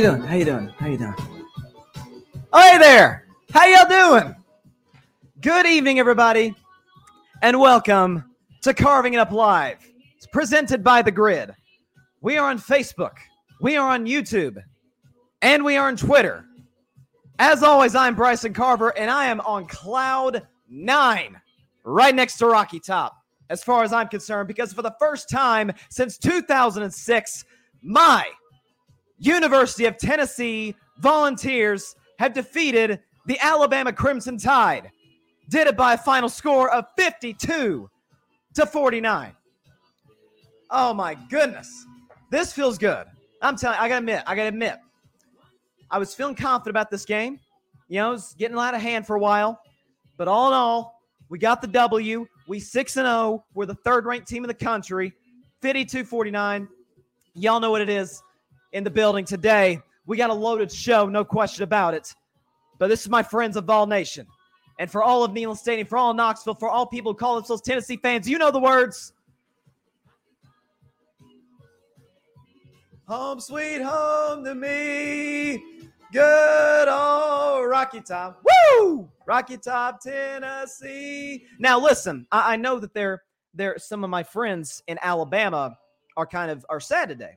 You doing? How you doing? How you doing? Hey there! How y'all doing? Good evening, everybody, and welcome to Carving It Up Live. It's presented by The GRYD. We are on Facebook, we are on YouTube, and we are on Twitter. As always, I'm Bryson Carver, and I am on cloud nine, right next to Rocky Top, as far as I'm concerned, because for the first time since 2006, my University of Tennessee Volunteers have defeated the Alabama Crimson Tide. Did it by a final score of 52 to 49. Oh my goodness. This feels good. I'm telling you, I gotta admit, I gotta admit. I was feeling confident about this game. You know, was getting out of hand for a while. But all in all, we got the W. We 6 and 0. We're the third ranked team in the country. 52 49. Y'all know what it is in the building today. We got a loaded show, no question about it. But this is my friends of Vol Nation. And for all of Neyland Stadium, for all Knoxville, for all people who call themselves Tennessee fans, you know the words. Home sweet home to me. Good old Rocky Top. Woo! Rocky Top, Tennessee. Now listen, I, I know that there, there some of my friends in Alabama are kind of are sad today.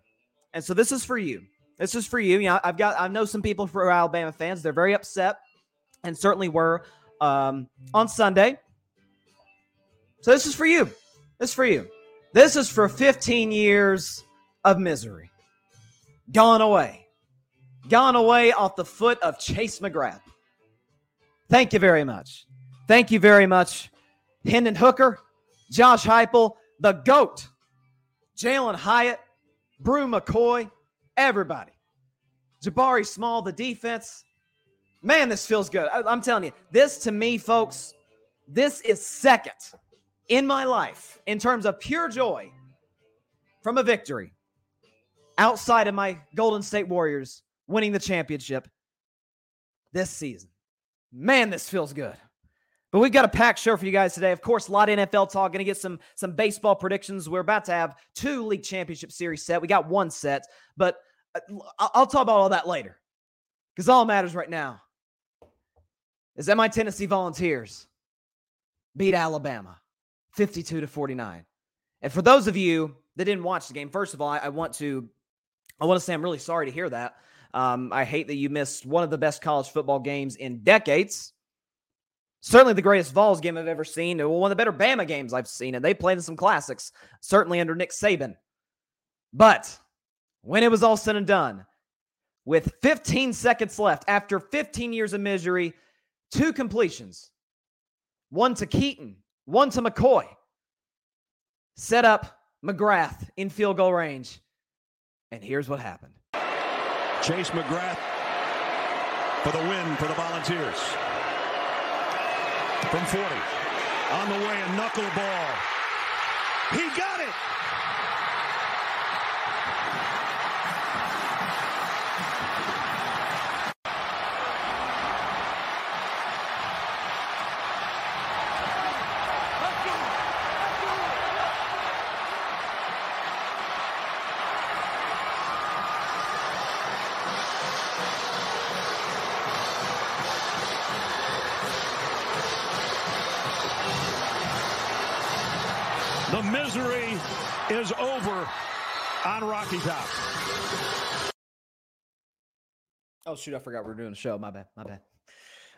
And so this is for you. This is for you. You know, I've got I know some people for Alabama fans. They're very upset, and certainly were um, on Sunday. So this is for you. This is for you. This is for 15 years of misery. Gone away. Gone away off the foot of Chase McGrath. Thank you very much. Thank you very much. Hendon Hooker, Josh Heupel, the GOAT, Jalin Hyatt, Bru McCoy, everybody. Jabari Small, the defense. Man, this feels good. I, I'm telling you, this to me, folks, this is second in my life in terms of pure joy from a victory outside of my Golden State Warriors winning the championship this season. Man, this feels good. But we've got a packed show for you guys today. Of course, a lot of NFL talk. Going to get some some baseball predictions. We're about to have two league championship series set. We got one set, but uh, I'll talk about all that later. Because all matters right now is that my Tennessee Volunteers beat Alabama 52 to 49. And for those of you that didn't watch the game, first of all, I, I want to I want to say I'm really sorry to hear that. Um, I hate that you missed one of the best college football games in decades certainly the greatest Vols game I've ever seen. One of the better Bama games I've seen, and they played in some classics, certainly under Nick Saban. But when it was all said and done, with 15 seconds left, after 15 years of misery, two completions, one to Keaton, one to McCoy, set up McGrath in field goal range. And here's what happened Chase McGrath for the win for the Volunteers from 40. On the way, a knuckleball. He got it. On Rocky Top. Oh shoot, I forgot we are doing the show. My bad. My bad.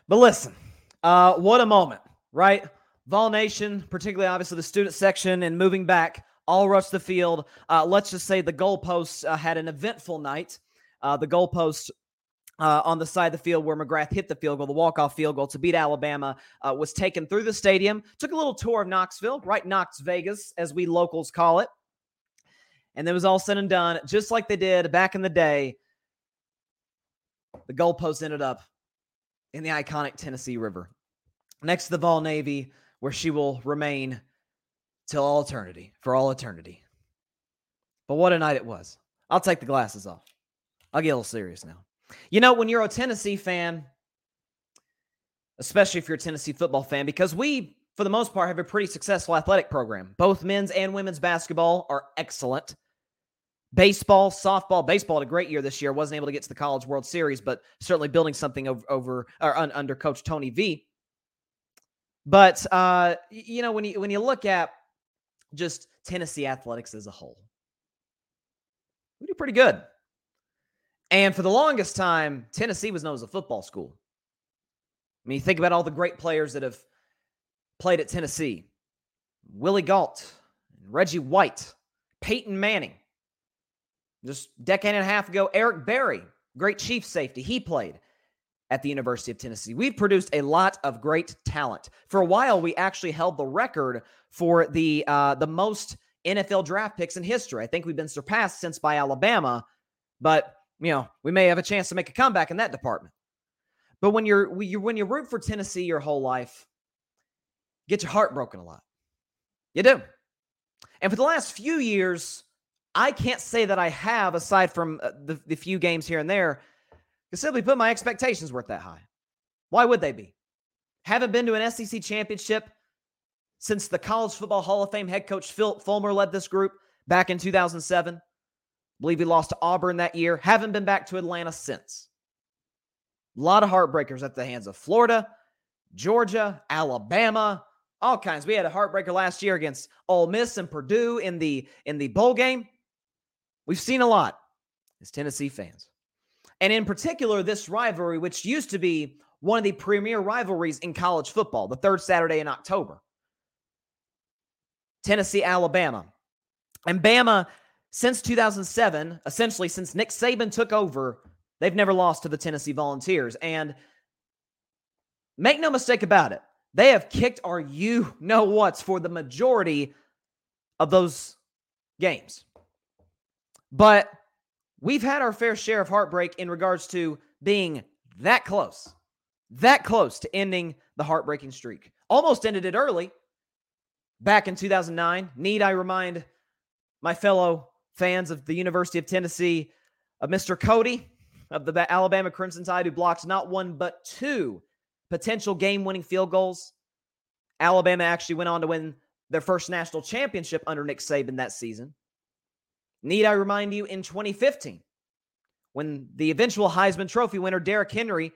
But listen, uh, what a moment, right? Vol Nation, particularly obviously the student section, and moving back, all rush the field. Uh, let's just say the goalposts uh, had an eventful night. Uh, the goalpost uh, on the side of the field where McGrath hit the field goal, the walk-off field goal to beat Alabama, uh, was taken through the stadium. Took a little tour of Knoxville, right? Knox Vegas, as we locals call it. And it was all said and done, just like they did back in the day. The goalpost ended up in the iconic Tennessee River, next to the Vol Navy, where she will remain till all eternity, for all eternity. But what a night it was. I'll take the glasses off. I'll get a little serious now. You know, when you're a Tennessee fan, especially if you're a Tennessee football fan, because we, for the most part, have a pretty successful athletic program. Both men's and women's basketball are excellent. Baseball, softball, baseball had a great year this year. Wasn't able to get to the College World Series, but certainly building something over, over or un, under Coach Tony V. But uh, you know, when you when you look at just Tennessee athletics as a whole, we do pretty good. And for the longest time, Tennessee was known as a football school. I mean, think about all the great players that have played at Tennessee Willie Gault, Reggie White, Peyton Manning. Just decade and a half ago, Eric Berry, great chief safety, he played at the University of Tennessee. We've produced a lot of great talent. For a while, we actually held the record for the uh, the most NFL draft picks in history. I think we've been surpassed since by Alabama, but you know, we may have a chance to make a comeback in that department. But when you're when you root for Tennessee your whole life, get your heart broken a lot. You do. And for the last few years, I can't say that I have, aside from uh, the, the few games here and there, to simply put my expectations weren't that high. Why would they be? Haven't been to an SEC championship since the College Football Hall of Fame head coach Phil Fulmer led this group back in 2007 believe he lost to Auburn that year. Haven't been back to Atlanta since. A lot of heartbreakers at the hands of Florida, Georgia, Alabama, all kinds. We had a heartbreaker last year against Ole Miss and Purdue in the in the bowl game. We've seen a lot as Tennessee fans. And in particular, this rivalry, which used to be one of the premier rivalries in college football, the third Saturday in October. Tennessee, Alabama. And Bama since 2007, essentially since Nick Saban took over, they've never lost to the Tennessee Volunteers. And make no mistake about it, they have kicked our you know what's for the majority of those games. But we've had our fair share of heartbreak in regards to being that close, that close to ending the heartbreaking streak. Almost ended it early back in 2009. Need I remind my fellow fans of the University of Tennessee, of Mount Cody of the Alabama Crimson Tide, who blocked not one but two potential game winning field goals. Alabama actually went on to win their first national championship under Nick Saban that season. Need I remind you, in 2015, when the eventual Heisman Trophy winner Derrick Henry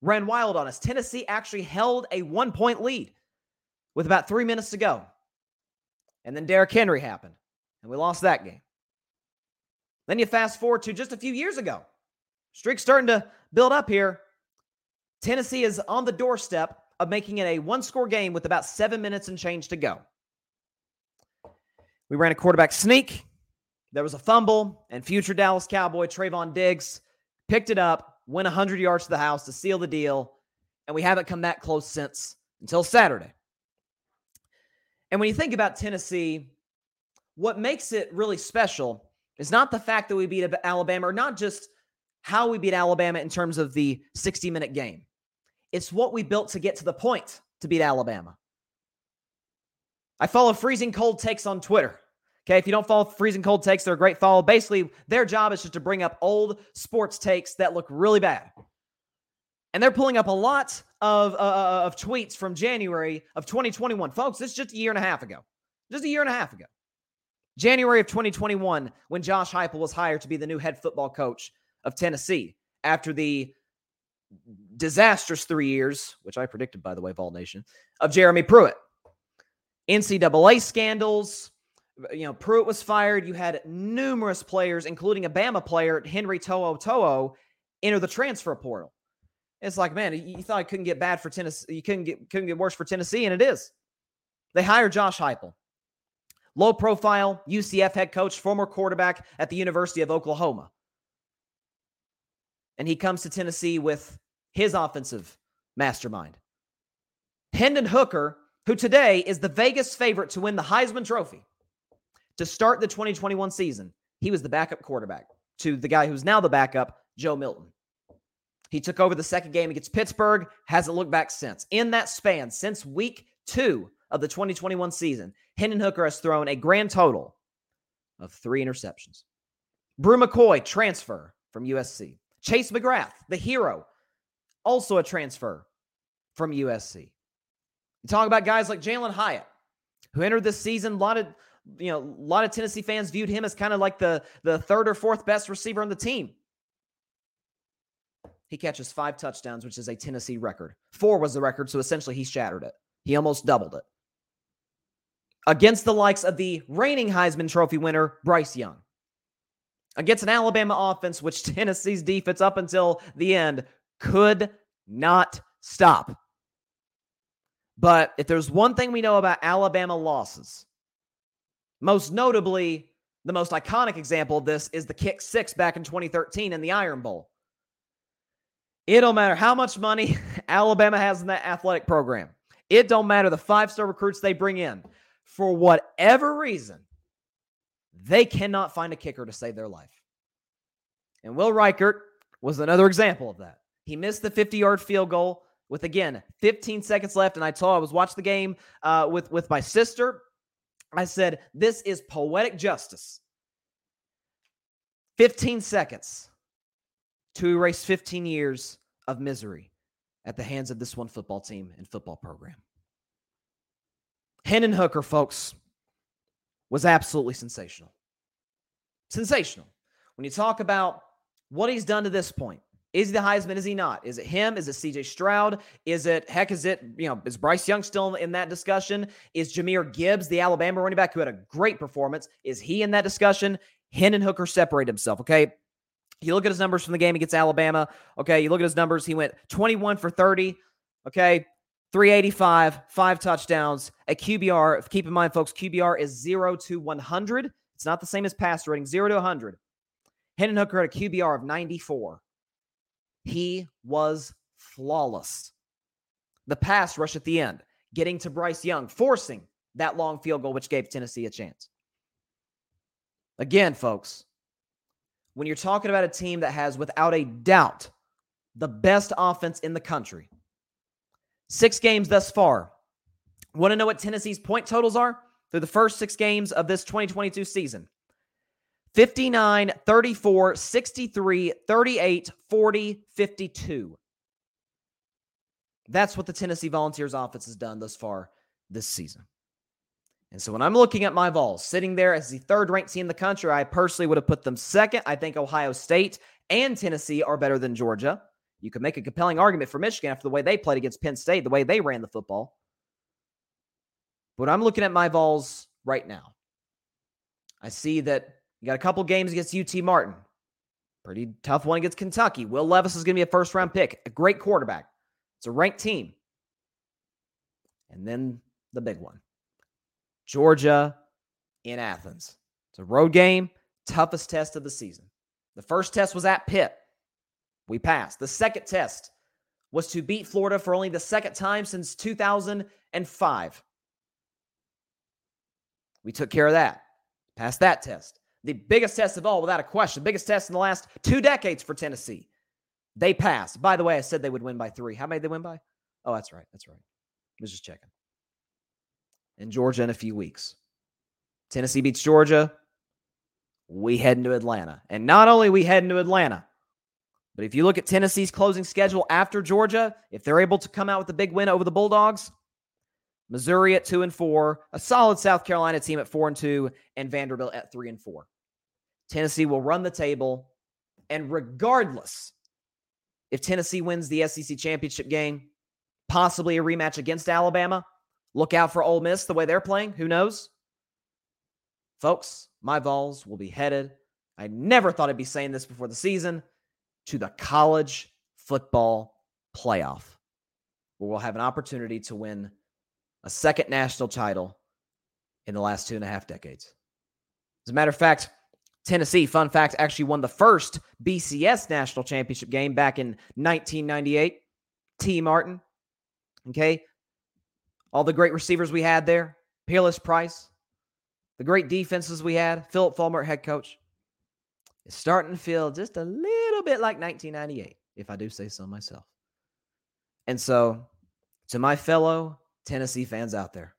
ran wild on us, Tennessee actually held a one point lead with about three minutes to go. And then Derrick Henry happened, and we lost that game. Then you fast forward to just a few years ago. Streak's starting to build up here. Tennessee is on the doorstep of making it a one score game with about seven minutes and change to go. We ran a quarterback sneak. There was a fumble, and future Dallas Cowboy Trevon Diggs picked it up, went 100 yards to the house to seal the deal, and we haven't come that close since until Saturday. And when you think about Tennessee, what makes it really special is not the fact that we beat Alabama, or not just how we beat Alabama in terms of the 60 minute game. It's what we built to get to the point to beat Alabama. I follow freezing cold takes on Twitter. Okay, if you don't follow freezing cold takes, they're a great follow. Basically, their job is just to bring up old sports takes that look really bad. And they're pulling up a lot of, uh, uh of tweets from January of 2021. Folks, this is just a year and a half ago. Just a year and a half ago. January of 2021, when Josh Heupel was hired to be the new head football coach of Tennessee after the disastrous three years, which I predicted, by the way, Vol Nation, of Jeremy Pruitt. NCAA scandals. You know, Pruitt was fired. You had numerous players, including a Bama player, Henry To'o To'o, enter the transfer portal. It's like, man, you thought it couldn't get bad for Tennessee. You couldn't get couldn't get worse for Tennessee, and it is. They hire Josh Heupel, low profile UCF head coach, former quarterback at the University of Oklahoma, and he comes to Tennessee with his offensive mastermind, Hendon Hooker, who today is the Vegas favorite to win the Heisman Trophy to start the 2021 season. He was the backup quarterback to the guy who's now the backup, Joe Milton. He took over the second game against Pittsburgh, hasn't looked back since. In that span, since week two of the 2021 season, Hendon Hooker has thrown a grand total of three interceptions. Bru McCoy, transfer from USC. Chase McGrath, the hero, also a transfer from USC. You talk about guys like Jalin Hyatt, who entered this season. A lot of you know, a lot of Tennessee fans viewed him as kind of like the the third or fourth best receiver on the team. He catches five touchdowns, which is a Tennessee record. Four was the record, so essentially he shattered it. He almost doubled it. Against the likes of the reigning Heisman Trophy winner, Bryce Young. Against an Alabama offense, which Tennessee's defense up until the end could not stop. But if there's one thing we know about Alabama losses, most notably, the most iconic example of this is the kick six back in 2013 in the Iron Bowl. It don't matter how much money Alabama has in that athletic program. It don't matter the five-star recruits they bring in. For whatever reason, they cannot find a kicker to save their life. And Will Reichard was another example of that. He missed the 50-yard field goal with again 15 seconds left, and I told I was watching the game uh, with with my sister. I said, "This is poetic justice." 15 seconds to erase 15 years of misery at the hands of this one football team and football program. Hendon Hooker, folks, was absolutely sensational. Sensational. When you talk about what he's done to this point, is he the Heisman? Is he not? Is it him? Is it CJ Stroud? Is it, heck, is it, you know, is Bryce Young still in that discussion? Is Jahmyr Gibbs, the Alabama running back who had a great performance, is he in that discussion? Hendon Hooker separated himself, okay? You look at his numbers from the game against Alabama. Okay. You look at his numbers. He went 21 for 30. Okay. 385, five touchdowns, a QBR. Keep in mind, folks, QBR is 0 to 100. It's not the same as pass rating, 0 to 100. Hendon Hooker had a QBR of 94. He was flawless. The pass rush at the end, getting to Bryce Young, forcing that long field goal, which gave Tennessee a chance. Again, folks, when you're talking about a team that has, without a doubt, the best offense in the country. Six games thus far. Want to know what Tennessee's point totals are through the first six games of this 2022 season? 59, 34, 63, 38, 40, 52. That's what the Tennessee Volunteers offense has done thus far this season. And so when I'm looking at my Vols sitting there as the third ranked team in the country, I personally would have put them second. I think Ohio State and Tennessee are better than Georgia. You could make a compelling argument for Michigan after the way they played against Penn State, the way they ran the football. But I'm looking at my Vols right now. I see that you got a couple games against UT Martin. Pretty tough one against Kentucky. Will Levis is going to be a first round pick, a great quarterback. It's a ranked team. And then the big one Georgia in Athens. It's a road game, toughest test of the season. The first test was at Pitt. We passed. The second test was to beat Florida for only the second time since 2005. We took care of that. Passed that test. The biggest test of all, without a question, the biggest test in the last two decades for Tennessee. They passed. By the way, I said they would win by three. How many they win by? Oh, that's right. That's right. I was just checking. and Georgia in a few weeks. Tennessee beats Georgia. We head into Atlanta. And not only we head into Atlanta, but if you look at Tennessee's closing schedule after Georgia, if they're able to come out with a big win over the Bulldogs, Missouri at 2 and 4, a solid South Carolina team at 4 and 2 and Vanderbilt at 3 and 4. Tennessee will run the table and regardless if Tennessee wins the SEC championship game, possibly a rematch against Alabama, look out for Ole Miss the way they're playing, who knows? Folks, my Vols will be headed. I never thought I'd be saying this before the season to the college football playoff, where we'll have an opportunity to win a second national title in the last two and a half decades. As a matter of fact, Tennessee, fun fact, actually won the first BCS national championship game back in 1998. Tee Martin, Okay. All the great receivers we had there, Peerless Price, the great defenses we had, Philip Fulmer, head coach. It's starting to feel just a little bit like 1998, if I do say so myself. And so, to my fellow Tennessee fans out there,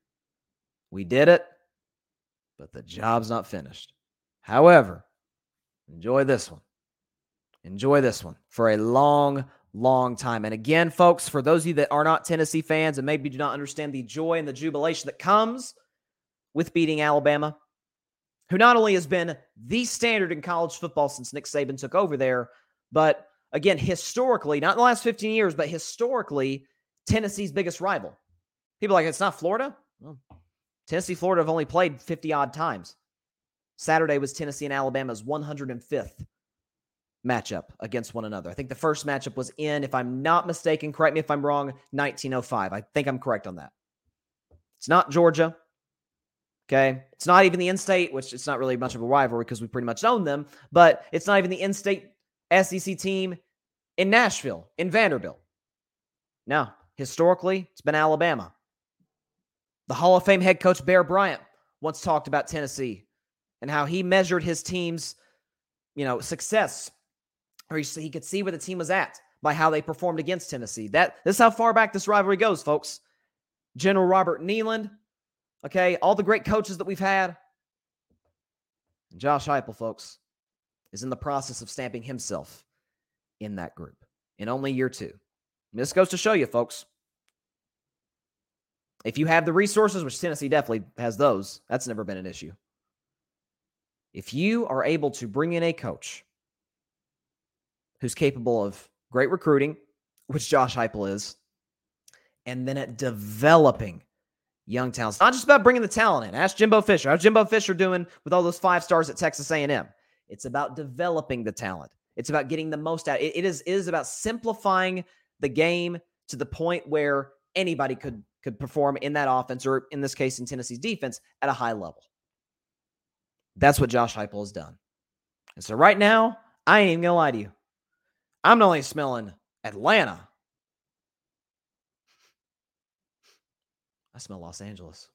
we did it, but the job's not finished. However, enjoy this one. Enjoy this one for a long, long time. And again, folks, for those of you that are not Tennessee fans and maybe do not understand the joy and the jubilation that comes with beating Alabama, who not only has been the standard in college football since Nick Saban took over there, but again, historically, not in the last 15 years, but historically, Tennessee's biggest rival. People like, it's not Florida. Well, Tennessee, Florida have only played 50 odd times. Saturday was Tennessee and Alabama's 105th matchup against one another. I think the first matchup was in, if I'm not mistaken, correct me if I'm wrong, 1905. I think I'm correct on that. It's not Georgia. Okay. It's not even the in state, which it's not really much of a rivalry because we pretty much own them, but it's not even the in state SEC team in Nashville, in Vanderbilt. No, historically, it's been Alabama. The Hall of Fame head coach Bear Bryant once talked about Tennessee and how he measured his team's, you know, success, or he, could see where the team was at by how they performed against Tennessee. That this is how far back this rivalry goes, folks. General Robert Neyland, okay, all the great coaches that we've had. Josh Heupel, folks, is in the process of stamping himself in that group in only year two. And this goes to show you, folks. If you have the resources, which Tennessee definitely has those, that's never been an issue. If you are able to bring in a coach who's capable of great recruiting, which Josh Heupel is, and then at developing young talents. Not just about bringing the talent in. Ask Jimbo Fisher. How's Jimbo Fisher doing with all those five stars at Texas A&M? It's about developing the talent. It's about getting the most out. It, it is it is about simplifying the game to the point where anybody could could perform in that offense, or in this case, in Tennessee's defense, at a high level. That's what Josh Heupel has done. And so right now, I ain't even gonna lie to you. I'm not only smelling Atlanta. I smell Los Angeles.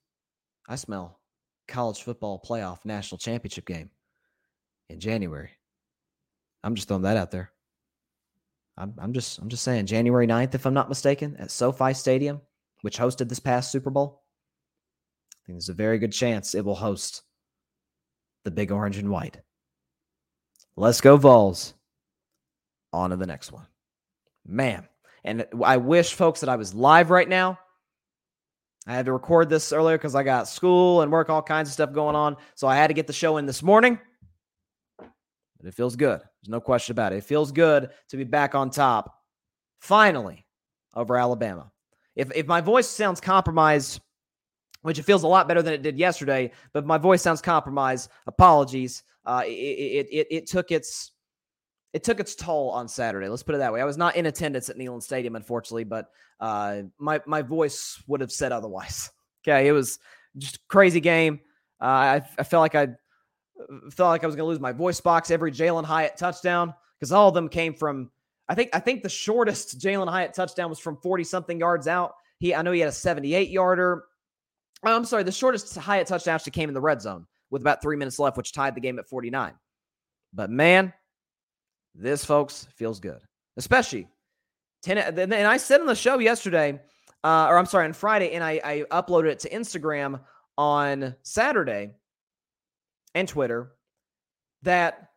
I smell college football playoff national championship game in January. I'm just throwing that out there. I'm, I'm just I'm just saying January 9th, if I'm not mistaken, at SoFi Stadium, which hosted this past Super Bowl. I think there's a very good chance it will host the big orange and white. Let's go, Vols. On to the next one. Man. And I wish, folks, that I was live right now. I had to record this earlier because I got school and work, all kinds of stuff going on. So I had to get the show in this morning. But it feels good. There's no question about it. It feels good to be back on top, finally, over Alabama. If, if my voice sounds compromised, which it feels a lot better than it did yesterday, but my voice sounds compromised, apologies. Uh, it, it, it, it took its it took its toll on Saturday. Let's put it that way. I was not in attendance at Neyland Stadium, unfortunately, but uh, my my voice would have said otherwise. Okay, it was just crazy game. Uh, I, I felt like I felt like I was going to lose my voice box every Jalin Hyatt touchdown because all of them came from. I think I think the shortest Jalin Hyatt touchdown was from forty something yards out. He I know he had a seventy eight yarder. I'm sorry, the shortest Hyatt touchdown actually came in the red zone with about three minutes left, which tied the game at forty nine. But man, this, folks, feels good, especially 10. And I said on the show yesterday, uh, or I'm sorry, on Friday, and I, I uploaded it to Instagram on Saturday and Twitter that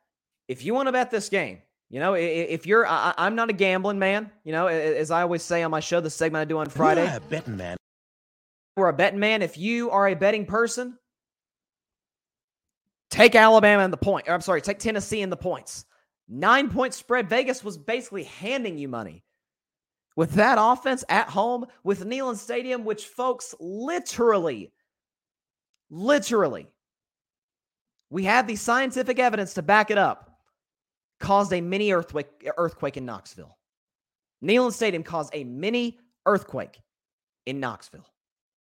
if you want to bet this game, you know, if you're, I, am not a gambling man. You know, as I always say on my show, the segment I do on Friday. Yeah, betting man. We're a betting man. If you are a betting person, take Alabama in the point. Or I'm sorry, take Tennessee in the points. Nine point spread. Vegas was basically handing you money with that offense at home with Neyland Stadium, which folks literally, literally, we have the scientific evidence to back it up caused a mini earthquake, earthquake in Knoxville. Neyland Stadium caused a mini earthquake in Knoxville.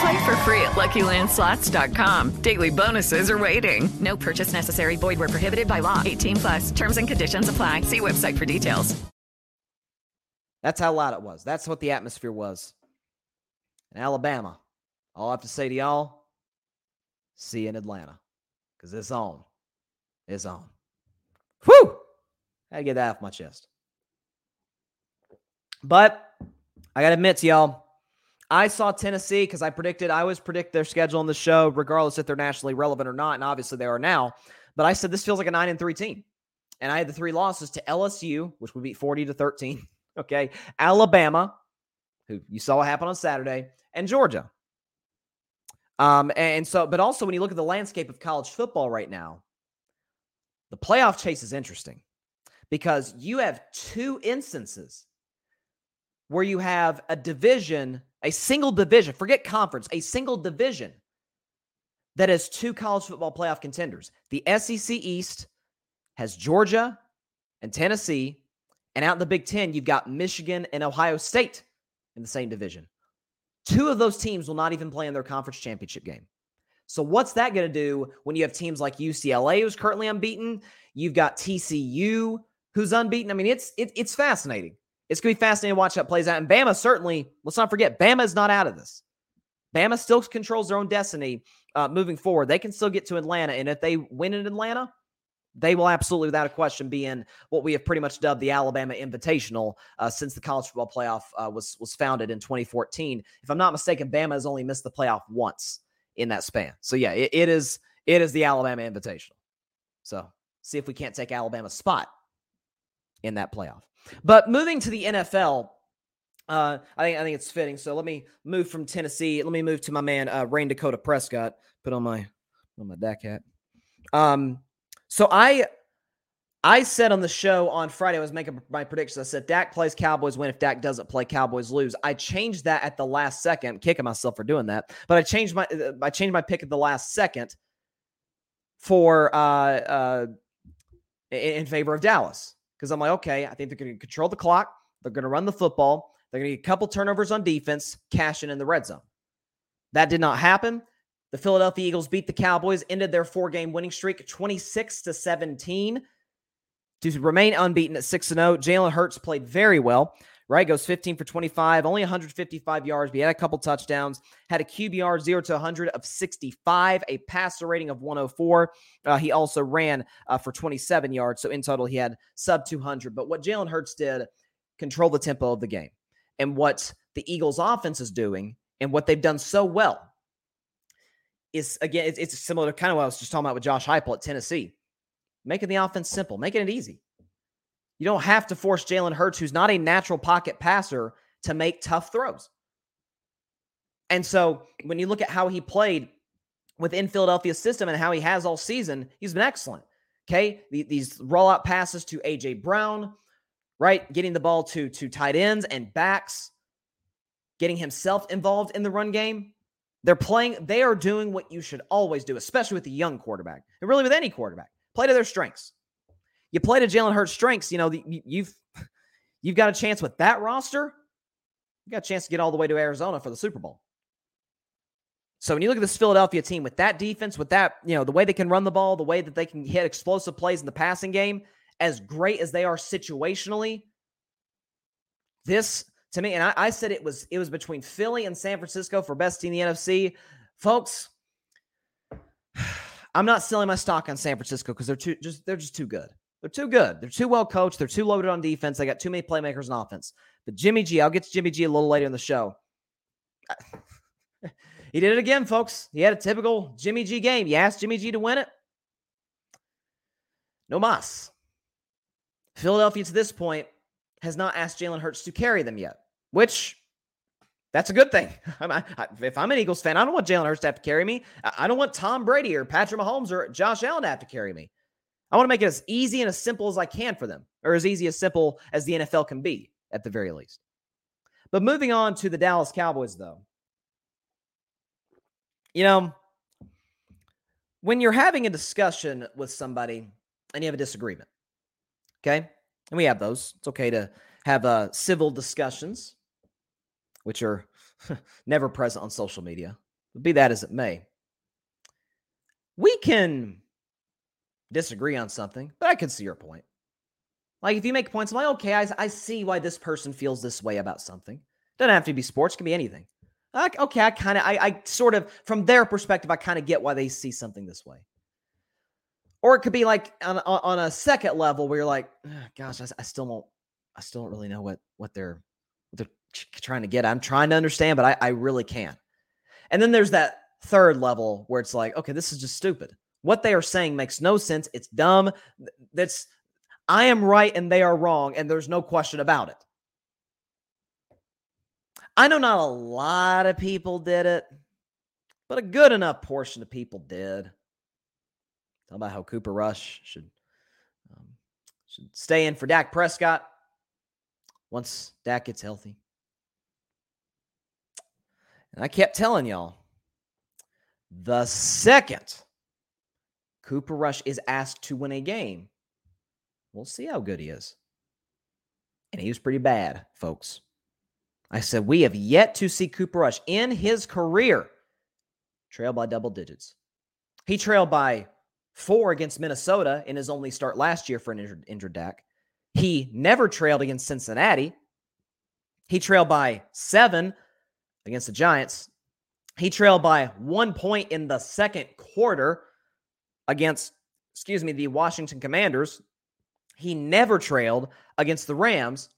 Play for free at LuckyLandSlots.com. Daily bonuses are waiting. No purchase necessary. Void where prohibited by law. 18 plus. Terms and conditions apply. See website for details. That's how loud it was. That's what the atmosphere was. In Alabama, all I have to say to y'all, see you in Atlanta. Because it's on. It's on. Whew! I gotta get that off my chest. But I gotta admit to y'all, I saw Tennessee because I predicted, I always predict their schedule on the show, regardless if they're nationally relevant or not. And obviously they are now. But I said this feels like a nine and three team. And I had the three losses to LSU, which would be 40 to 13. Okay. Alabama, who you saw what happened on Saturday, and Georgia. Um, and so, but also when you look at the landscape of college football right now, the playoff chase is interesting because you have two instances where you have a division a single division, forget conference, a single division that has two college football playoff contenders. The SEC East has Georgia and Tennessee, and out in the Big Ten, you've got Michigan and Ohio State in the same division. Two of those teams will not even play in their conference championship game. So, what's that going to do when you have teams like UCLA, who's currently unbeaten? You've got TCU, who's unbeaten. I mean, it's it, it's fascinating. It's going to be fascinating to watch how it plays out. And Bama certainly, let's not forget, Bama is not out of this. Bama still controls their own destiny uh, moving forward. They can still get to Atlanta. And if they win in Atlanta, they will absolutely, without a question, be in what we have pretty much dubbed the Alabama Invitational uh, since the college football playoff uh, was was founded in 2014. If I'm not mistaken, Bama has only missed the playoff once in that span. So yeah, it, it is it is the Alabama Invitational. So see if we can't take Alabama's spot in that playoff. But moving to the NFL, uh, I think I think it's fitting. So let me move from Tennessee. Let me move to my man uh, Rayne Dakota Prescott. Put on my on my Dak hat. Um, so I I said on the show on Friday, I was making my predictions. I said Dak plays Cowboys win. If Dak doesn't play, Cowboys lose. I changed that at the last second, kicking myself for doing that. But I changed my uh, I changed my pick at the last second for uh, uh, in favor of Dallas because I'm like, okay, I think they're going to control the clock. They're going to run the football. They're going to get a couple turnovers on defense, cash in the red zone. That did not happen. The Philadelphia Eagles beat the Cowboys, ended their four game winning streak 26 to 17 to remain unbeaten at 6 0. Jalen Hurts played very well right? Goes 15 for 25, only 155 yards, but he had a couple touchdowns, had a QBR 0 to 100 of 65, a passer rating of 104. Uh, he also ran uh, for 27 yards. So in total, he had sub 200. But what Jalen Hurts did, control the tempo of the game. And what the Eagles offense is doing and what they've done so well is, again, it's, it's similar to kind of what I was just talking about with Josh Heupel at Tennessee, making the offense simple, making it easy. You don't have to force Jalen Hurts, who's not a natural pocket passer, to make tough throws. And so when you look at how he played within Philadelphia's system and how he has all season, he's been excellent. Okay. These rollout passes to AJ Brown, right? Getting the ball to, to tight ends and backs, getting himself involved in the run game. They're playing, they are doing what you should always do, especially with a young quarterback and really with any quarterback. Play to their strengths you play to Jalen Hurts' strengths, you know, you've you've got a chance with that roster. You got a chance to get all the way to Arizona for the Super Bowl. So when you look at this Philadelphia team with that defense, with that, you know, the way they can run the ball, the way that they can hit explosive plays in the passing game, as great as they are situationally, This to me, and I, I said it was it was between Philly and San Francisco for best team in the NFC. Folks, I'm not selling my stock on San Francisco because they're too just they're just too good. They're too good. They're too well coached. They're too loaded on defense. They got too many playmakers on offense. But Jimmy G, I'll get to Jimmy G a little later in the show. he did it again, folks. He had a typical Jimmy G game. You asked Jimmy G to win it. No mas. Philadelphia to this point has not asked Jalen Hurts to carry them yet, which that's a good thing. I, if I'm an Eagles fan, I don't want Jalen Hurts to have to carry me. I don't want Tom Brady or Patrick Mahomes or Josh Allen to have to carry me. I want to make it as easy and as simple as I can for them, or as easy as simple as the NFL can be, at the very least. But moving on to the Dallas Cowboys, though, you know, when you're having a discussion with somebody and you have a disagreement, okay, and we have those, it's okay to have uh, civil discussions, which are never present on social media. Be that as it may, we can disagree on something, but I can see your point. Like if you make points, I'm like, okay, I, I see why this person feels this way about something. Doesn't have to be sports, can be anything. Like, okay, I kind of, I, I sort of, from their perspective, I kind of get why they see something this way. Or it could be like on, on a second level where you're like, gosh, I, I still don't, I still don't really know what what they're what they're trying to get. I'm trying to understand, but I, I really can't. And then there's that third level where it's like, okay, this is just stupid. What they are saying makes no sense. It's dumb. That's I am right and they are wrong, and there's no question about it. I know not a lot of people did it, but a good enough portion of people did. Talk about how Cooper Rush should um, should stay in for Dak Prescott once Dak gets healthy. And I kept telling y'all the second Cooper Rush is asked to win a game, we'll see how good he is. And he was pretty bad, folks. I said, we have yet to see Cooper Rush in his career trail by double digits. He trailed by four against Minnesota in his only start last year for an injured, injured Dak. He never trailed against Cincinnati. He trailed by seven against the Giants. He trailed by one point in the second quarter against, excuse me, the Washington Commanders. He never trailed against the Rams.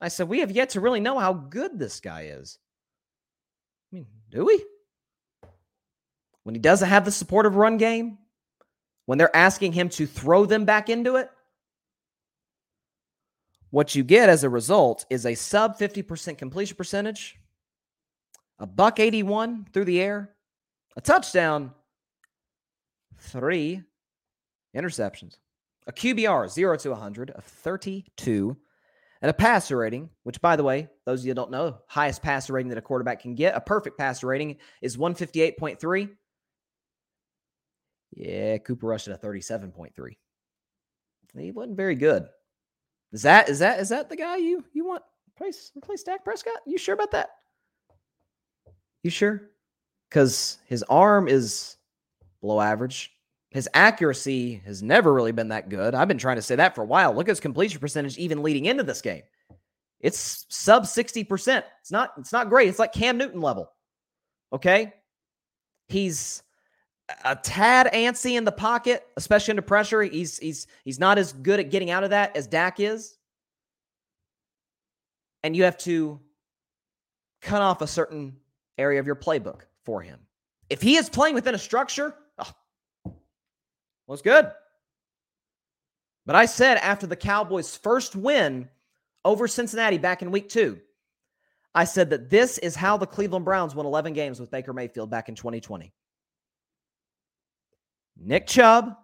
I said, we have yet to really know how good this guy is. I mean, do we? When he doesn't have the supportive run game, when they're asking him to throw them back into it, what you get as a result is a sub 50% completion percentage, a buck 81 through the air, a touchdown, three interceptions, a QBR 0 to 100 of 32, and a passer rating, which, by the way, those of you don't know, highest passer rating that a quarterback can get, a perfect passer rating is 158.3. Yeah, Cooper rushed at a 37.3. He wasn't very good. Is that is that is that the guy you you want replace replace Dak Prescott? You sure about that? You sure? Because his arm is below average. His accuracy has never really been that good. I've been trying to say that for a while. Look at his completion percentage even leading into this game. It's sub 60%. It's not it's not great. It's like Cam Newton level. Okay? He's a tad antsy in the pocket, especially under pressure. He's he's he's not as good at getting out of that as Dak is. And you have to cut off a certain area of your playbook for him. If he is playing within a structure, was good. But I said after the Cowboys' first win over Cincinnati back in week two, I said that this is how the Cleveland Browns won 11 games with Baker Mayfield back in 2020. Nick Chubb,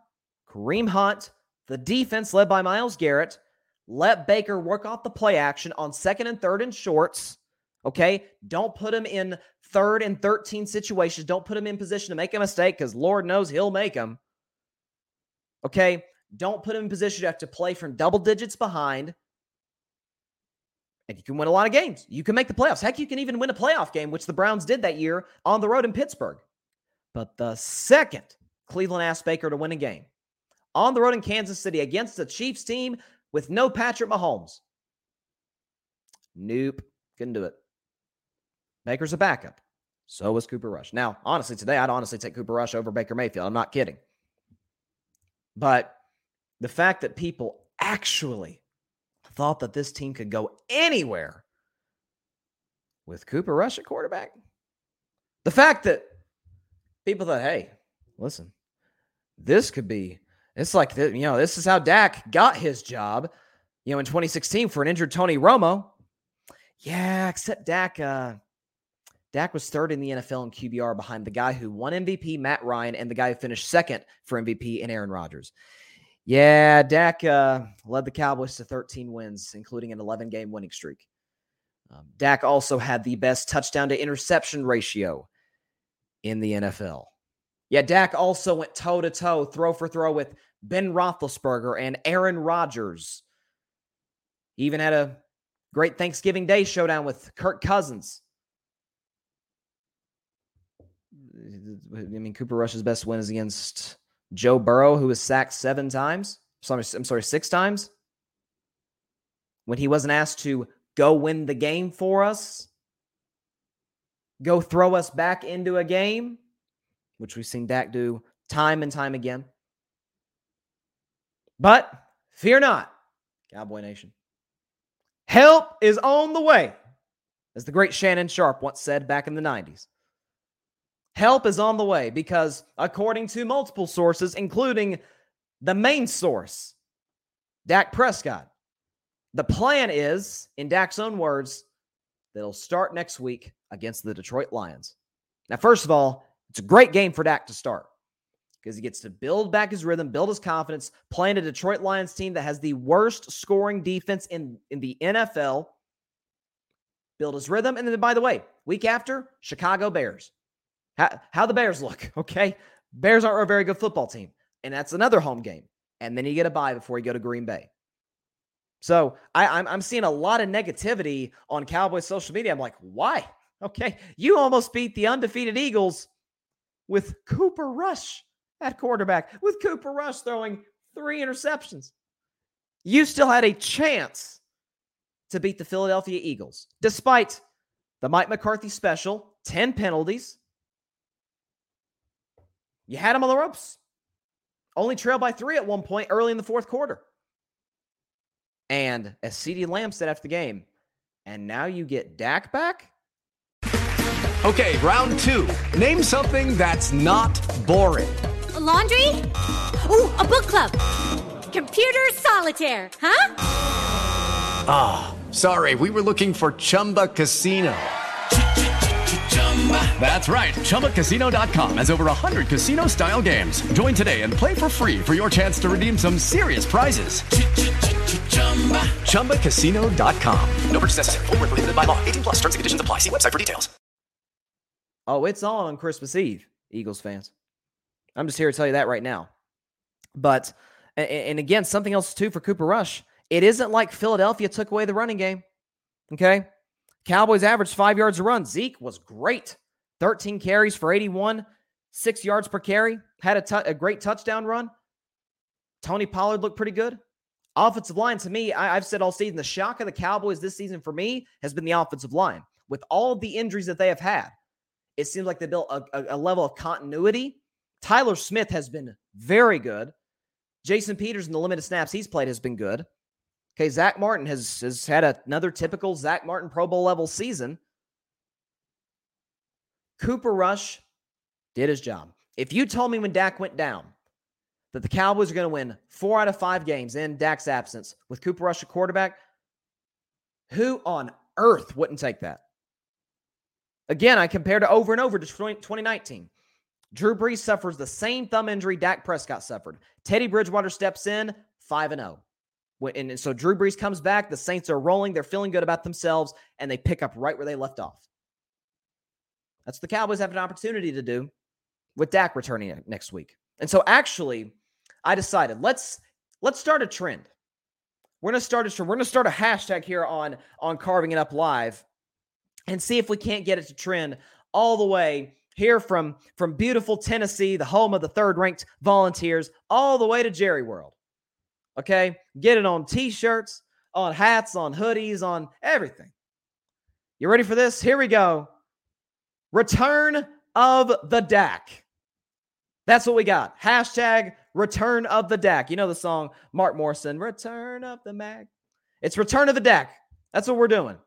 Kareem Hunt, the defense led by Myles Garrett, let Baker work off the play action on second and third and shorts. Okay. Don't put him in third and 13 situations. Don't put him in position to make a mistake because Lord knows he'll make them. Okay. Don't put him in position to have to play from double digits behind. And you can win a lot of games. You can make the playoffs. Heck, you can even win a playoff game, which the Browns did that year on the road in Pittsburgh. But the second Cleveland asked Baker to win a game on the road in Kansas City against the Chiefs team with no Patrick Mahomes. Nope. Couldn't do it. Baker's a backup. So was Cooper Rush. Now, honestly, today I'd honestly take Cooper Rush over Baker Mayfield. I'm not kidding. But the fact that people actually thought that this team could go anywhere with Cooper Rush at quarterback, the fact that people thought, hey, listen, this could be, it's like, you know, this is how Dak got his job, you know, in 2016 for an injured Tony Romo. Yeah, except Dak, uh, Dak was third in the NFL in QBR behind the guy who won MVP, Matt Ryan, and the guy who finished second for MVP in Aaron Rodgers. Yeah, Dak uh, led the Cowboys to 13 wins, including an 11 game winning streak. Um, Dak also had the best touchdown to interception ratio in the NFL. Yeah, Dak also went toe to toe, throw for throw with Ben Roethlisberger and Aaron Rodgers. He even had a great Thanksgiving Day showdown with Kirk Cousins. I mean, Cooper Rush's best win is against Joe Burrow, who was sacked seven times. Sorry, I'm sorry, six times. When he wasn't asked to go win the game for us, go throw us back into a game, which we've seen Dak do time and time again. But fear not, Cowboy Nation. Help is on the way, as the great Shannon Sharpe once said back in the 90s. Help is on the way because, according to multiple sources, including the main source, Dak Prescott, the plan is, in Dak's own words, that he'll start next week against the Detroit Lions. Now, first of all, it's a great game for Dak to start because he gets to build back his rhythm, build his confidence, playing a Detroit Lions team that has the worst scoring defense in, in the NFL. Build his rhythm. And then, by the way, week after, Chicago Bears. How, how the Bears look, okay? Bears aren't a very good football team. And that's another home game. And then you get a bye before you go to Green Bay. So I, I'm, I'm seeing a lot of negativity on Cowboys social media. I'm like, why? Okay. You almost beat the undefeated Eagles with Cooper Rush at quarterback, with Cooper Rush throwing three interceptions. You still had a chance to beat the Philadelphia Eagles, despite the Mike McCarthy special, 10 penalties, you had him on the ropes. Only trailed by three at one point early in the fourth quarter. And as CeeDee Lamb said after the game, and now you get Dak back? Okay, round two. Name something that's not boring. A laundry? Ooh, a book club. Computer solitaire, huh? Ah, oh, sorry, we were looking for Chumba Casino. That's right. ChumbaCasino.com has over 100 casino style games. Join today and play for free for your chance to redeem some serious prizes. ChumbaCasino.com. No purchase necessary. Full prohibited by law. 18 plus terms and conditions apply. See website for details. Oh, it's on Christmas Eve, Eagles fans. I'm just here to tell you that right now. But, and again, something else too for Cooper Rush. It isn't like Philadelphia took away the running game. Okay. Cowboys averaged five yards a run. Zeke was great. 13 carries for 81, six yards per carry. Had a, t- a great touchdown run. Tony Pollard looked pretty good. Offensive line, to me, I, have said all season, the shock of the Cowboys this season for me has been the offensive line. With all of the injuries that they have had, it seems like they built a, a, a level of continuity. Tyler Smith has been very good. Jason Peters in the limited snaps he's played has been good. Okay, Zach Martin has, has had another typical Zach Martin Pro Bowl level season. Cooper Rush did his job. If you told me when Dak went down that the Cowboys are going to win four out of five games in Dak's absence with Cooper Rush a quarterback, who on earth wouldn't take that? Again, I compared it over and over to 2019. Drew Brees suffers the same thumb injury Dak Prescott suffered. Teddy Bridgewater steps in 5 and 0. And so Drew Brees comes back. The Saints are rolling. They're feeling good about themselves, and they pick up right where they left off. That's the Cowboys have an opportunity to do with Dak returning next week. And so actually, I decided let's let's start a trend. We're gonna start a trend. We're gonna start a hashtag here on on carving it up live and see if we can't get it to trend all the way here from from beautiful Tennessee, the home of the third ranked volunteers, all the way to Jerry World. Okay. Get it on t shirts, on hats, on hoodies, on everything. You ready for this? Here we go. Return of the Dak. That's what we got. Hashtag return of the Dak. You know the song, Mark Morrison, Return of the Mac. It's return of the Dak. That's what we're doing.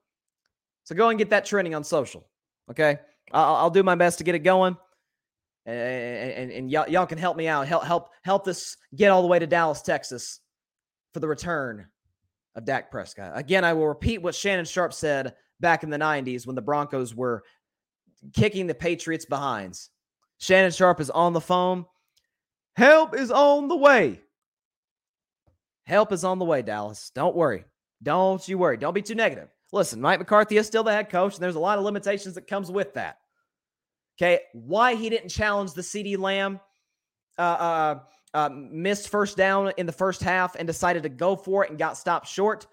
So go and get that trending on social. Okay. I'll, I'll do my best to get it going. And, and, and y'all, y'all can help me out. Help, help, help this get all the way to Dallas, Texas for the return of Dak Prescott. Again, I will repeat what Shannon Sharpe said back in the 90s when the Broncos were kicking the Patriots behinds. Shannon Sharpe is on the phone. Help is on the way. Help is on the way, Dallas. Don't worry. Don't you worry. Don't be too negative. Listen, Mike McCarthy is still the head coach, and there's a lot of limitations that comes with that. Okay, why he didn't challenge the CeeDee Lamb uh, uh, uh, missed first down in the first half and decided to go for it and got stopped short.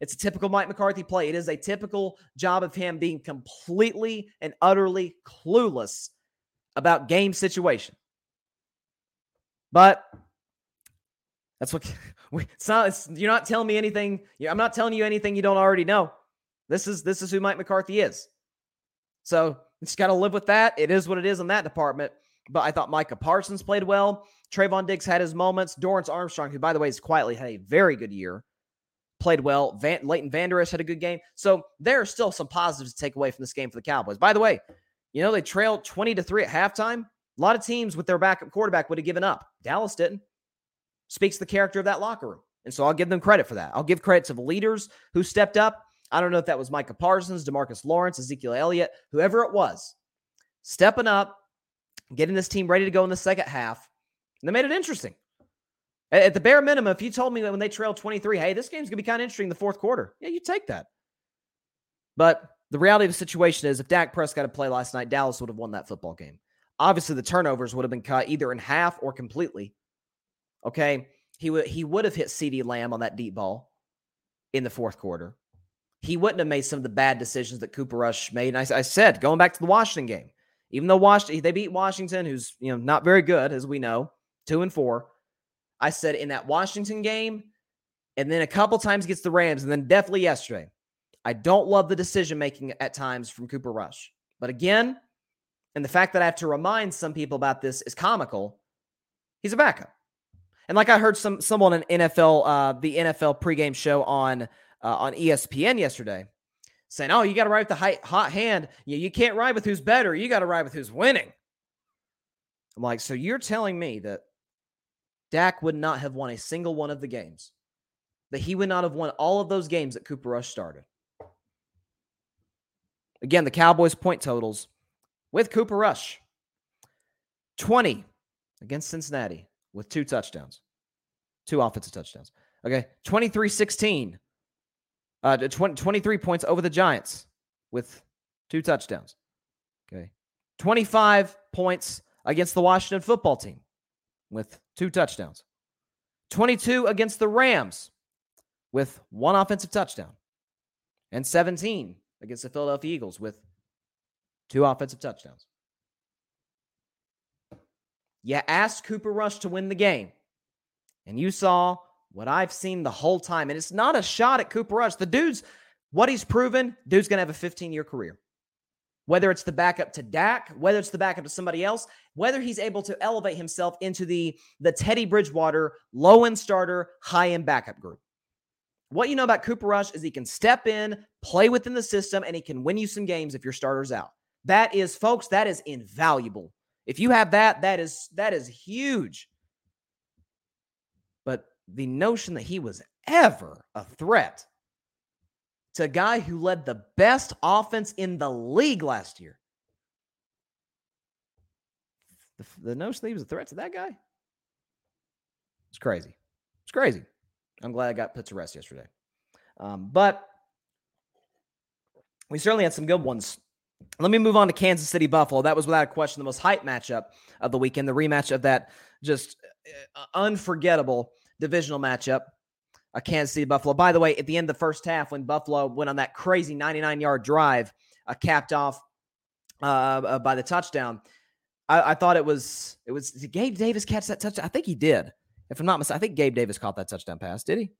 It's a typical Mike McCarthy play. It is a typical job of him being completely and utterly clueless about game situation. But that's what it's not. It's, you're not telling me anything. I'm not telling you anything you don't already know. This is this is who Mike McCarthy is. So just got to live with that. It is what it is in that department. But I thought Micah Parsons played well. Trevon Diggs had his moments. Dorance Armstrong, who by the way has quietly had a very good year, played well. Van, Leighton Vander Esch had a good game. So there are still some positives to take away from this game for the Cowboys. By the way, you know they trailed 20 to 3 at halftime. A lot of teams with their backup quarterback would have given up. Dallas didn't. Speaks the character of that locker room. And so I'll give them credit for that. I'll give credit to the leaders who stepped up. I don't know if that was Micah Parsons, Demarcus Lawrence, Ezekiel Elliott, whoever it was, stepping up, getting this team ready to go in the second half. And they made it interesting. At the bare minimum, if you told me that when they trailed 23, hey, this game's going to be kind of interesting in the fourth quarter, yeah, you take that. But the reality of the situation is if Dak Prescott had played last night, Dallas would have won that football game. Obviously, the turnovers would have been cut either in half or completely. Okay. He would he would have hit CeeDee Lamb on that deep ball in the fourth quarter. He wouldn't have made some of the bad decisions that Cooper Rush made. And I, I said, going back to the Washington game, even though Washington they beat Washington, who's you know not very good, as we know, two and four. I said in that Washington game, and then a couple times gets the Rams, and then definitely yesterday. I don't love the decision making at times from Cooper Rush. But again, and the fact that I have to remind some people about this is comical. He's a backup. And like I heard some someone in NFL, uh, the NFL pregame show on uh, on ESPN yesterday, saying, "Oh, you got to ride with the hot hand. You, you can't ride with who's better. You got to ride with who's winning." I'm like, so you're telling me that Dak would not have won a single one of the games, that he would not have won all of those games that Cooper Rush started. Again, the Cowboys' point totals with Cooper Rush 20 against Cincinnati with two touchdowns, two offensive touchdowns. Okay, 23 16 uh, 20, 23 points over the Giants with two touchdowns. Okay. 25 points against the Washington football team with two touchdowns. 22 against the Rams with one offensive touchdown. And 17 against the Philadelphia Eagles with two offensive touchdowns. You asked Cooper Rush to win the game, and you saw what I've seen the whole time. And it's not a shot at Cooper Rush. The dude's what he's proven, dude's going to have a 15 year career. Whether it's the backup to Dak, whether it's the backup to somebody else, whether he's able to elevate himself into the, the Teddy Bridgewater low end starter, high end backup group. What you know about Cooper Rush is he can step in, play within the system, and he can win you some games if your starter's out. That is, folks, that is invaluable. If you have that, that is that is huge. But the notion that he was ever a threat to a guy who led the best offense in the league last year. The, the he was a threat to that guy? It's crazy. It's crazy. I'm glad I got put to rest yesterday. Um, but we certainly had some good ones. Let me move on to Kansas City Buffalo. That was without a question the most hype matchup of the weekend, the rematch of that just uh, unforgettable divisional matchup. A Kansas City Buffalo. By the way, at the end of the first half, when Buffalo went on that crazy 99 yard drive, uh, capped off uh, uh, by the touchdown, I, I, thought it was it was Gabe Davis catch that touchdown? I think he did. If I'm not mistaken, I think Gabe Davis caught that touchdown pass. Did he?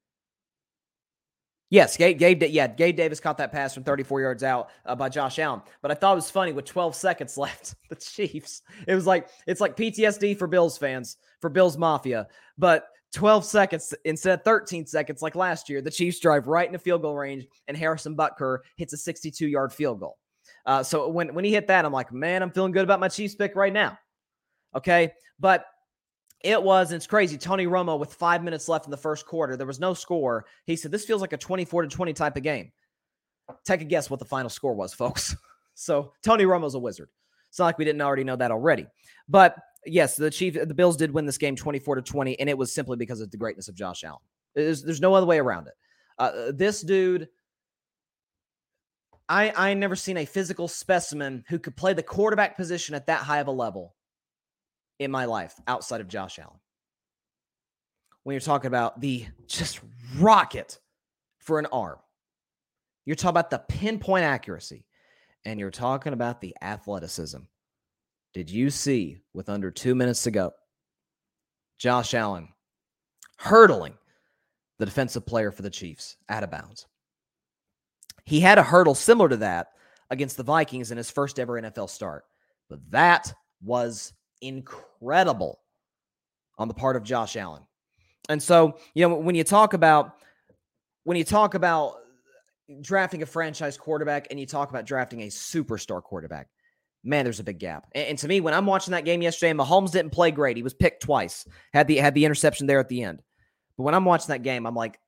Yes, Gabe, Gabe, yeah, Gabe Davis caught that pass from 34 yards out uh, by Josh Allen. But I thought it was funny with 12 seconds left, the Chiefs. It was like it's like PTSD for Bills fans, for Bills Mafia. But 12 seconds instead of 13 seconds like last year, the Chiefs drive right into field goal range, and Harrison Butker hits a 62 yard field goal. Uh, so when when he hit that, I'm like, man, I'm feeling good about my Chiefs pick right now. Okay, but it was, and it's crazy. Tony Romo with five minutes left in the first quarter. There was no score. He said, This feels like a 24 to 20 type of game. Take a guess what the final score was, folks. So Tony Romo's a wizard. It's not like we didn't already know that already. But yes, the Chief, the Bills did win this game 24 to 20, and it was simply because of the greatness of Josh Allen. There's, there's no other way around it. Uh, this dude, I I never seen a physical specimen who could play the quarterback position at that high of a level in my life outside of Josh Allen. When you're talking about the just rocket for an arm, you're talking about the pinpoint accuracy, and you're talking about the athleticism. Did you see with under two minutes to go, Josh Allen hurdling the defensive player for the Chiefs out of bounds? He had a hurdle similar to that against the Vikings in his first ever NFL start, but that was incredible on the part of Josh Allen. And so, you know, when you talk about when you talk about drafting a franchise quarterback and you talk about drafting a superstar quarterback, man, there's a big gap. And, and, to me, when I'm watching that game yesterday, Mahomes didn't play great. He was picked twice, had the had the interception there at the end. But when I'm watching that game, I'm like,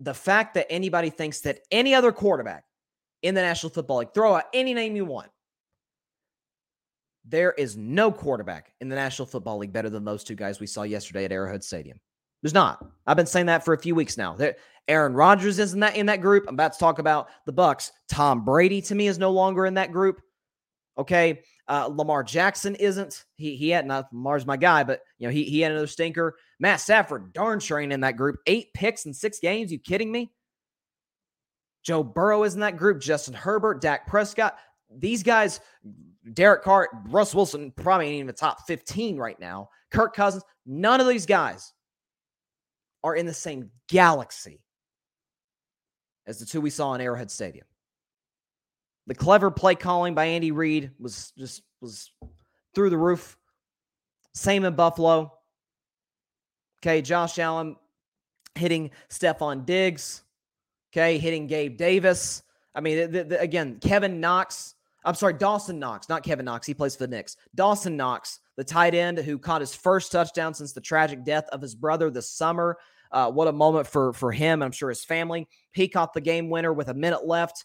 the fact that anybody thinks that any other quarterback in the National Football League, throw out any name you want, there is no quarterback in the National Football League better than those two guys we saw yesterday at Arrowhead Stadium. There's not. I've been saying that for a few weeks now. There, Aaron Rodgers is in that in that group. I'm about to talk about the Bucks. Tom Brady to me is no longer in that group. Okay, uh, Lamar Jackson isn't. He he had not Lamar's my guy, but you know he he had another stinker. Matt Stafford darn sure ain't in that group. Eight picks in six games. You kidding me? Joe Burrow is in that group. Justin Herbert, Dak Prescott. These guys Derek Carr, Russ Wilson, probably ain't even the top 15 right now. Kirk Cousins, none of these guys are in the same galaxy as the two we saw in Arrowhead Stadium. The clever play calling by Andy Reid was just was through the roof. Same in Buffalo. Okay, Josh Allen hitting Stefon Diggs. Okay, hitting Gabe Davis. I mean, the, the, again, Kevin Knox I'm sorry, Dawson Knox, not Kevin Knox. He plays for the Knicks. Dawson Knox, the tight end who caught his first touchdown since the tragic death of his brother this summer. Uh, what a moment for for him. I'm sure his family. He caught the game winner with a minute left.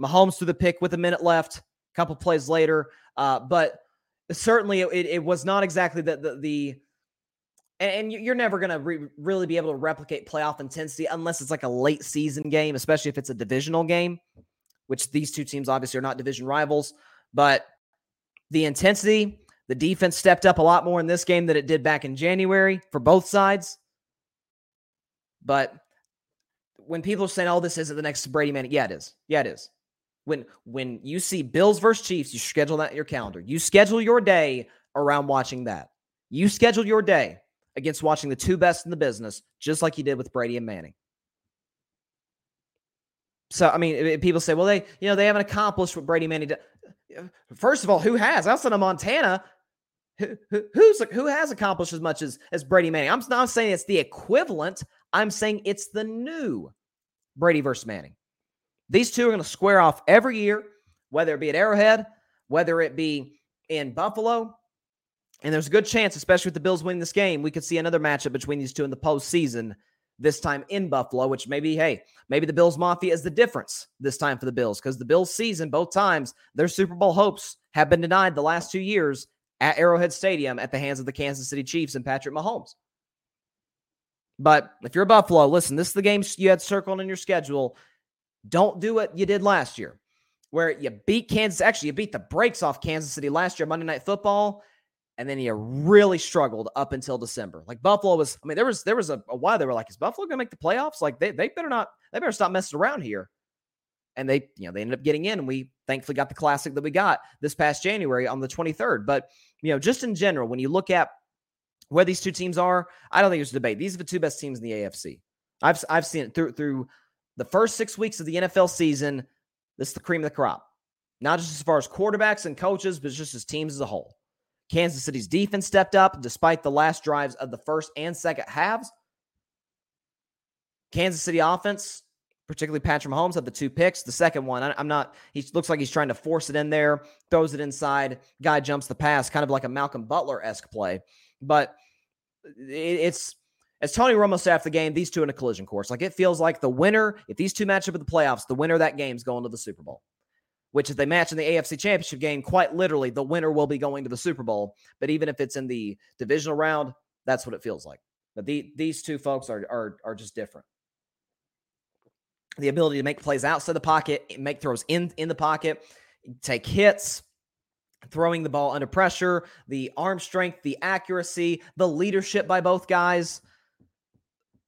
Mahomes threw the pick with a minute left, a couple plays later. Uh, but certainly it, it, was not exactly the, the, the and you're never going to re- really be able to replicate playoff intensity unless it's like a late season game, especially if it's a divisional game which these two teams obviously are not division rivals, but the intensity, the defense stepped up a lot more in this game than it did back in January for both sides. But when people are saying, "Oh, this isn't the next Brady Manning," yeah, it is. Yeah, it is. When when you see Bills versus Chiefs, you schedule that in your calendar. You schedule your day around watching that. You schedule your day against watching the two best in the business, just like you did with Brady and Manning. So I mean, people say, well, they you know they haven't accomplished what Brady Manning did. Uh, first of all, who has outside of Montana? Who, who, who's who has accomplished as much as as Brady Manning? I'm not saying it's the equivalent. I'm saying it's the new Brady versus Manning. These two are going to square off every year, whether it be at Arrowhead, whether it be in Buffalo. And there's a good chance, especially with the Bills winning this game, we could see another matchup between these two in the postseason this time in Buffalo, which maybe, hey, maybe the Bills Mafia is the difference this time for the Bills because the Bills season, both times, their Super Bowl hopes have been denied the last two years at Arrowhead Stadium at the hands of the Kansas City Chiefs and Patrick Mahomes. But if you're a Buffalo, listen, this is the game you had circled in your schedule. Don't do what you did last year, where you beat Kansas. Actually, you beat the brakes off Kansas City last year, Monday Night Football, and then you really struggled up until December. Like Buffalo was, I mean, there was there was a, a while they were like, is Buffalo gonna make the playoffs? Like they they better not, they better stop messing around here. And they, you know, they ended up getting in, and we thankfully got the classic that we got this past January on the 23rd. But you know, just in general, when you look at where these two teams are, I don't think there's a debate. These are the two best teams in the AFC. I've I've seen it through through the first six weeks of the NFL season. This is the cream of the crop, not just as far as quarterbacks and coaches, but just as teams as a whole. Kansas City's defense stepped up despite the last drives of the first and second halves. Kansas City offense, particularly Patrick Mahomes, had the two picks. The second one, I, am not, he looks like he's trying to force it in there, throws it inside, guy jumps the pass, kind of like a Malcolm Butler esque play. But uh, it's as Tony Romo said after the game, these two in a collision course. Like it feels like the winner, if these two match up in the playoffs, the winner of that game is going to the Super Bowl. Which if they match in the AFC championship game, quite literally, the winner will be going to the Super Bowl. But even if it's in the divisional round, that's what it feels like. But the, these two folks are, are, are just different. The ability to make plays outside the pocket, make throws in, in the pocket, take hits, throwing the ball under pressure, the arm strength, the accuracy, the leadership by both guys.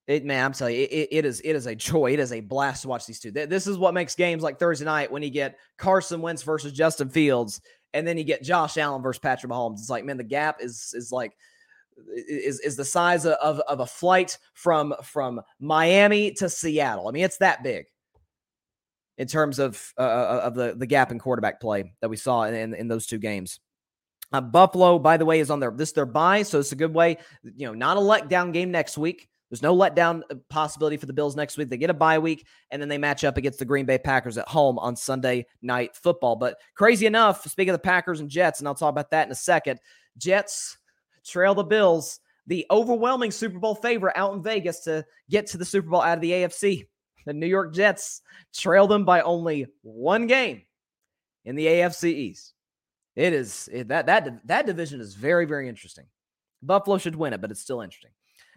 It man, I'm telling you, it, it is it is a joy. It is a blast to watch these two. This is what makes games like Thursday night when you get Carson Wentz versus Justin Fields, and then you get Josh Allen versus Patrick Mahomes. It's like man, the gap is is like is is the size of of a flight from from Miami to Seattle. I mean, it's that big in terms of uh, uh, of the the gap in quarterback play that we saw in in, in those two games. Uh, Buffalo, by the way, is on their this their bye, so it's a good way. You know, not a letdown game next week. There's no letdown uh, possibility for the Bills next week. They get a bye week, and then they match up against the Green Bay Packers at home on Sunday night football. But crazy enough, speaking of the Packers and Jets, and I'll talk about that in a second. Jets trail the Bills, the overwhelming Super Bowl favorite out in Vegas to get to the Super Bowl out of the AFC. The New York Jets trail them by only one game in the AFC East. It is it, that that that division is very very interesting. Buffalo should win it, but it's still interesting.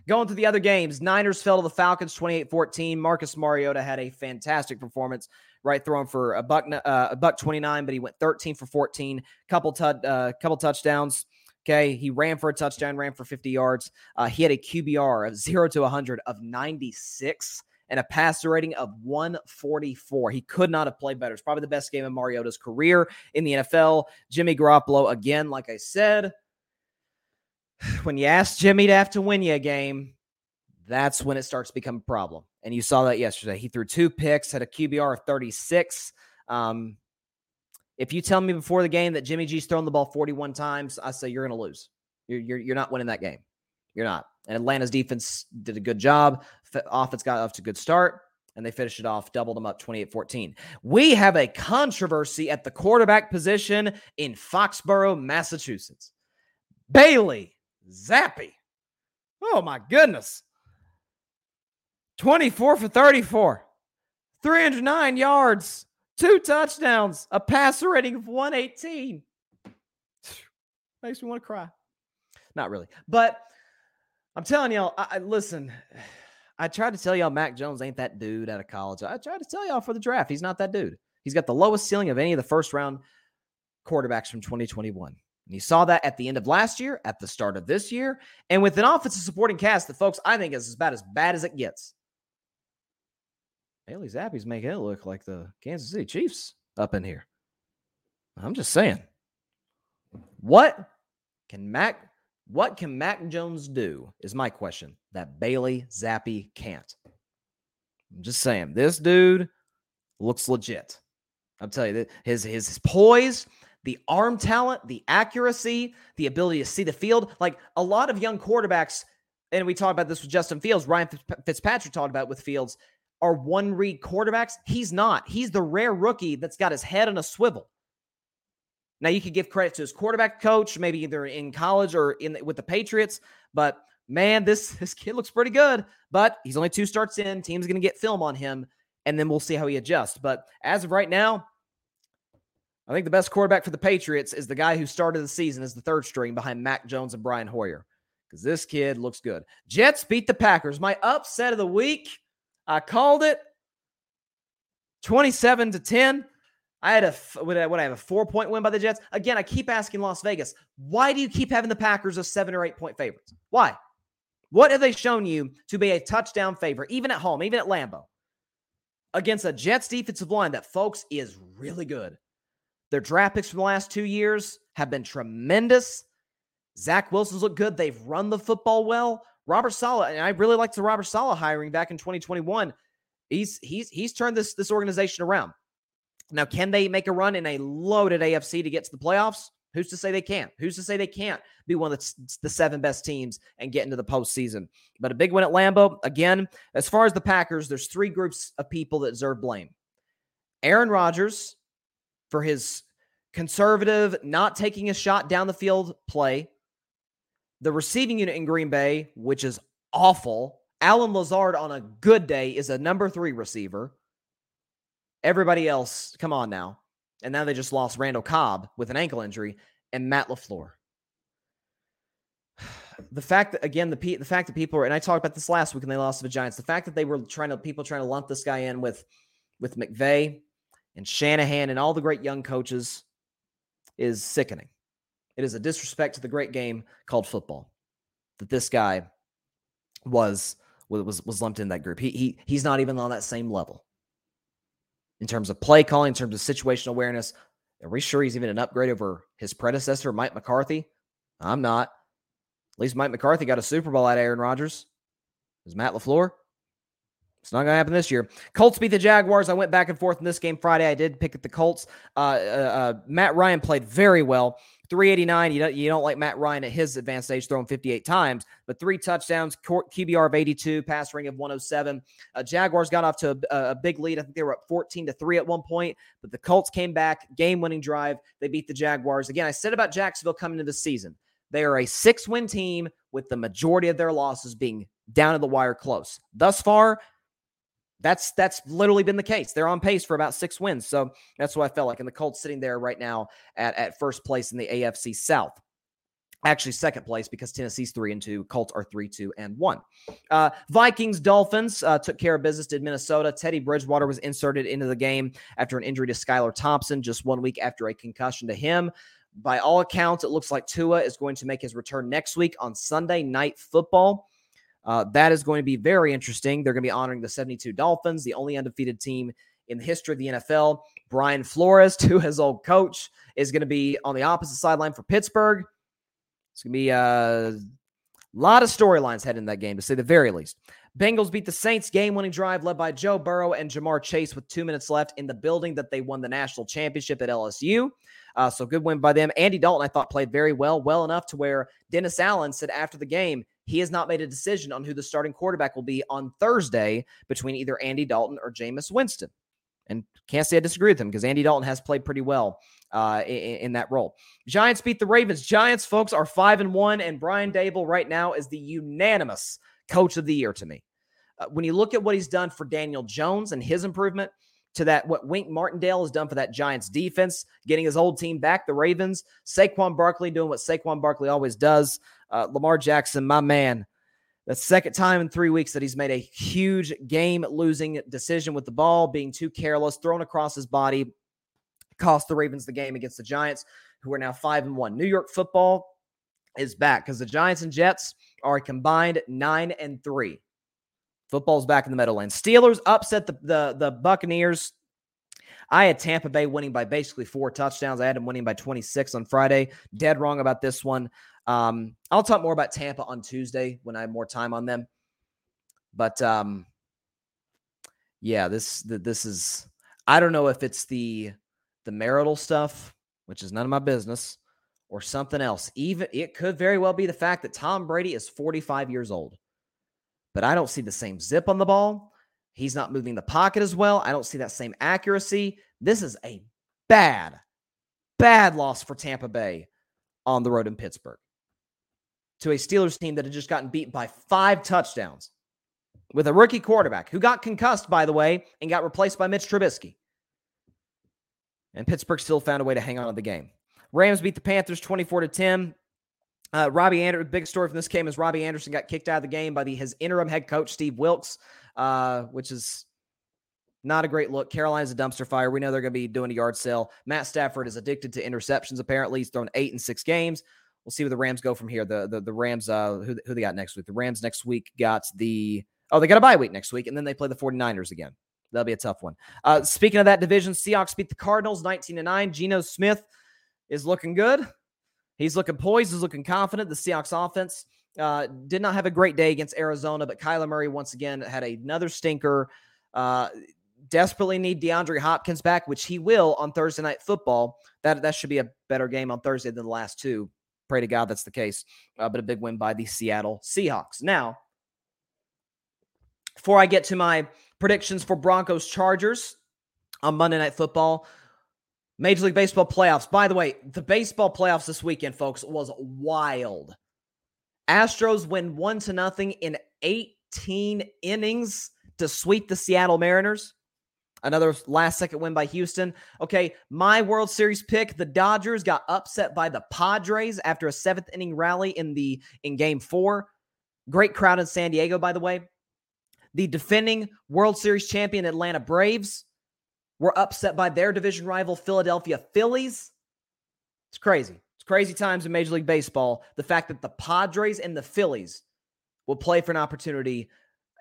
Going to the other games, Niners fell to the Falcons 28-14. Marcus Mariota had a fantastic performance, right throwing for a buck uh, a buck 29, but he went 13 for 14, couple tu- uh, couple touchdowns. Okay, he ran for a touchdown, ran for 50 yards. Uh, he had a QBR of 0 to 100 of 96 and a passer rating of 144. He could not have played better. It's probably the best game of Mariota's career in the NFL. Jimmy Garoppolo, again, like I said, when you ask Jimmy to have to win you a game, that's when it starts to become a problem. And you saw that yesterday. He threw two picks, had a QBR of 36. Um, if you tell me before the game that Jimmy G's thrown the ball 41 times, I say you're going to lose. You're, you're, you're not winning that game. You're not. And Atlanta's defense did a good job. Offense got off to a good start, and they finished it off, doubled them up 28 14. We have a controversy at the quarterback position in Foxborough, Massachusetts. Bailey Zappe. Oh, my goodness. 24 for 34, 309 yards, two touchdowns, a passer rating of 118. Makes me want to cry. Not really. But I'm telling y'all, I, I, listen, I tried to tell y'all Mac Jones ain't that dude out of college. I tried to tell y'all for the draft, he's not that dude. He's got the lowest ceiling of any of the first round quarterbacks from 2021. And you saw that at the end of last year, at the start of this year, and with an offensive supporting cast that folks I think is about as bad as it gets. Bailey Zappe's making it look like the Kansas City Chiefs up in here. I'm just saying. What can Mac what can Mac Jones do? Is my question that Bailey Zappe can't. I'm just saying, this dude looks legit. I'll tell you that his his poise, the arm talent, the accuracy, the ability to see the field. Like a lot of young quarterbacks, and we talked about this with Justin Fields, Ryan Fitzpatrick talked about with Fields, are one read quarterbacks. He's not. He's the rare rookie that's got his head on a swivel. Now you could give credit to his quarterback coach, maybe either in college or in with the Patriots, but man, this this kid looks pretty good. But he's only two starts in. Team's going to get film on him, and then we'll see how he adjusts. But as of right now, I think the best quarterback for the Patriots is the guy who started the season as the third string behind Mac Jones and Brian Hoyer. because this kid looks good. Jets beat the Packers. My upset of the week. I called it 27 to 10. I had a what I, have a four point win by the Jets. Again, I keep asking Las Vegas, why do you keep having the Packers as seven or eight point favorites? Why? What have they shown you to be a touchdown favorite, even at home, even at Lambeau, against a Jets defensive line that, folks, is really good? Their draft picks from the last two years have been tremendous. Zach Wilson's looked good. They've run the football well. Robert Saleh, and I really liked the Robert Saleh hiring back in 2021. He's he's he's turned this this organization around. Now, can they make a run in a loaded AFC to get to the playoffs? Who's to say they can't? Who's to say they can't be one of the, the seven best teams and get into the postseason? But a big win at Lambeau. Again, as far as the Packers, there's three groups of people that deserve blame. Aaron Rodgers for his conservative, not taking a shot down the field play. The receiving unit in Green Bay, which is awful. Allen Lazard on a good day is a number three receiver. Everybody else, come on now. And now they just lost Randall Cobb with an ankle injury and Matt LaFleur. The fact that again the the fact that people are and I talked about this last week when they lost to the Giants. The fact that they were trying to people trying to lump this guy in with with McVay and Shanahan and all the great young coaches is sickening. It is a disrespect to the great game called football that this guy was was was lumped in that group. He he he's not even on that same level in terms of play calling, in terms of situational awareness. Are we sure he's even an upgrade over his predecessor, Mike McCarthy? I'm not. At least Mike McCarthy got a Super Bowl out of Aaron Rodgers. Is Matt LaFleur? It's not going to happen this year. Colts beat the Jaguars. I went back and forth in this game Friday. I did pick at the Colts. Uh, uh, uh, Matt Ryan played very well. 389. You don't, you don't like Matt Ryan at his advanced age throwing 58 times, but three touchdowns, QBR of 82, passer rating of 107. Uh, Jaguars got off to a, a, big lead. I think they were up 14 to 3 at one point, but the Colts came back, game winning drive. They beat the Jaguars. Again, I said about Jacksonville coming into the season. They are a six win team with the majority of their losses being down to the wire close. Thus far, that's that's literally been the case. They're on pace for about six wins. So that's what I felt like. And the Colts sitting there right now at, at first place in the AFC South. Actually, second place because Tennessee's three and two. Colts are three, two, and one. Uh, Vikings, Dolphins uh, took care of business, did Minnesota. Teddy Bridgewater was inserted into the game after an injury to Skylar Thompson just one week after a concussion to him. By all accounts, it looks like Tua is going to make his return next week on Sunday Night Football. Uh, that is going to be very interesting. They're going to be honoring the 72 Dolphins, the only undefeated team in the history of the NFL. Brian Flores, to his old coach, is going to be on the opposite sideline for Pittsburgh. It's going to be a lot of storylines heading in that game, to say the very least. Bengals beat the Saints game winning drive led by Joe Burrow and Ja'Marr Chase with two minutes left in the building that they won the national championship at LSU. Uh, so good win by them. Andy Dalton, I thought, played very well, well enough to where Dennis Allen said after the game, he has not made a decision on who the starting quarterback will be on Thursday between either Andy Dalton or Jameis Winston. And can't say I disagree with him because Andy Dalton has played pretty well uh, in, in, that role. Giants beat the Ravens. Giants, folks, are five and one, and Brian Daboll right now is the unanimous coach of the year to me. Uh, when you look at what he's done for Daniel Jones and his improvement, to that what Wink Martindale has done for that Giants defense, getting his old team back, the Ravens. Saquon Barkley doing what Saquon Barkley always does. Uh, Lamar Jackson, my man. The second time in three weeks that he's made a huge game losing decision with the ball, being too careless, thrown across his body, cost the Ravens the game against the Giants, who are now five and one. New York football is back because the Giants and Jets are combined nine and three. Football's back in the Meadowlands. Steelers upset the, the, the Buccaneers. I had Tampa Bay winning by basically four touchdowns. I had them winning by 26 on Friday. Dead wrong about this one. Um, I'll talk more about Tampa on Tuesday when I have more time on them. But um, yeah, this this is I don't know if it's the the marital stuff, which is none of my business, or something else. Even it could very well be the fact that Tom Brady is 45 years old but I don't see the same zip on the ball. He's not moving the pocket as well. I don't see that same accuracy. This is a bad, bad loss for Tampa Bay on the road in Pittsburgh to a Steelers team that had just gotten beat by five touchdowns with a rookie quarterback who got concussed, by the way, and got replaced by Mitch Trubisky. And Pittsburgh still found a way to hang on to the game. Rams beat the Panthers 24 to 10. Uh, Robbie Anderson, big story from this game is Robbie Anderson got kicked out of the game by the, his interim head coach, Steve Wilks, uh, which is not a great look. Carolina's a dumpster fire. We know they're going to be doing a yard sale. Matt Stafford is addicted to interceptions, apparently. He's thrown eight in six games. We'll see where the Rams go from here. The the, the Rams, uh, who, who they got next week? The Rams next week got the, oh, they got a bye week next week, and then they play the 49ers again. That'll be a tough one. Uh, speaking of that division, Seahawks beat the Cardinals 19 to 9. Geno Smith is looking good. He's looking poised, he's looking confident. The Seahawks offense uh, did not have a great day against Arizona, but Kyler Murray once again had another stinker. Uh, desperately need DeAndre Hopkins back, which he will on Thursday night football. That that should be a better game on Thursday than the last two. Pray to God that's the case. Uh, but a big win by the Seattle Seahawks. Now, before I get to my predictions for Broncos Chargers on Monday Night Football, Major League Baseball playoffs. By the way, the baseball playoffs this weekend, folks, was wild. Astros win one to nothing in 18 innings to sweep the Seattle Mariners. Another last second win by Houston. Okay, my World Series pick, the Dodgers got upset by the Padres after a seventh inning rally in the in game four. Great crowd in San Diego, by the way. The defending World Series champion Atlanta Braves were upset by their division rival Philadelphia Phillies. It's crazy. It's crazy times in Major League Baseball. The fact that the Padres and the Phillies will play for an opportunity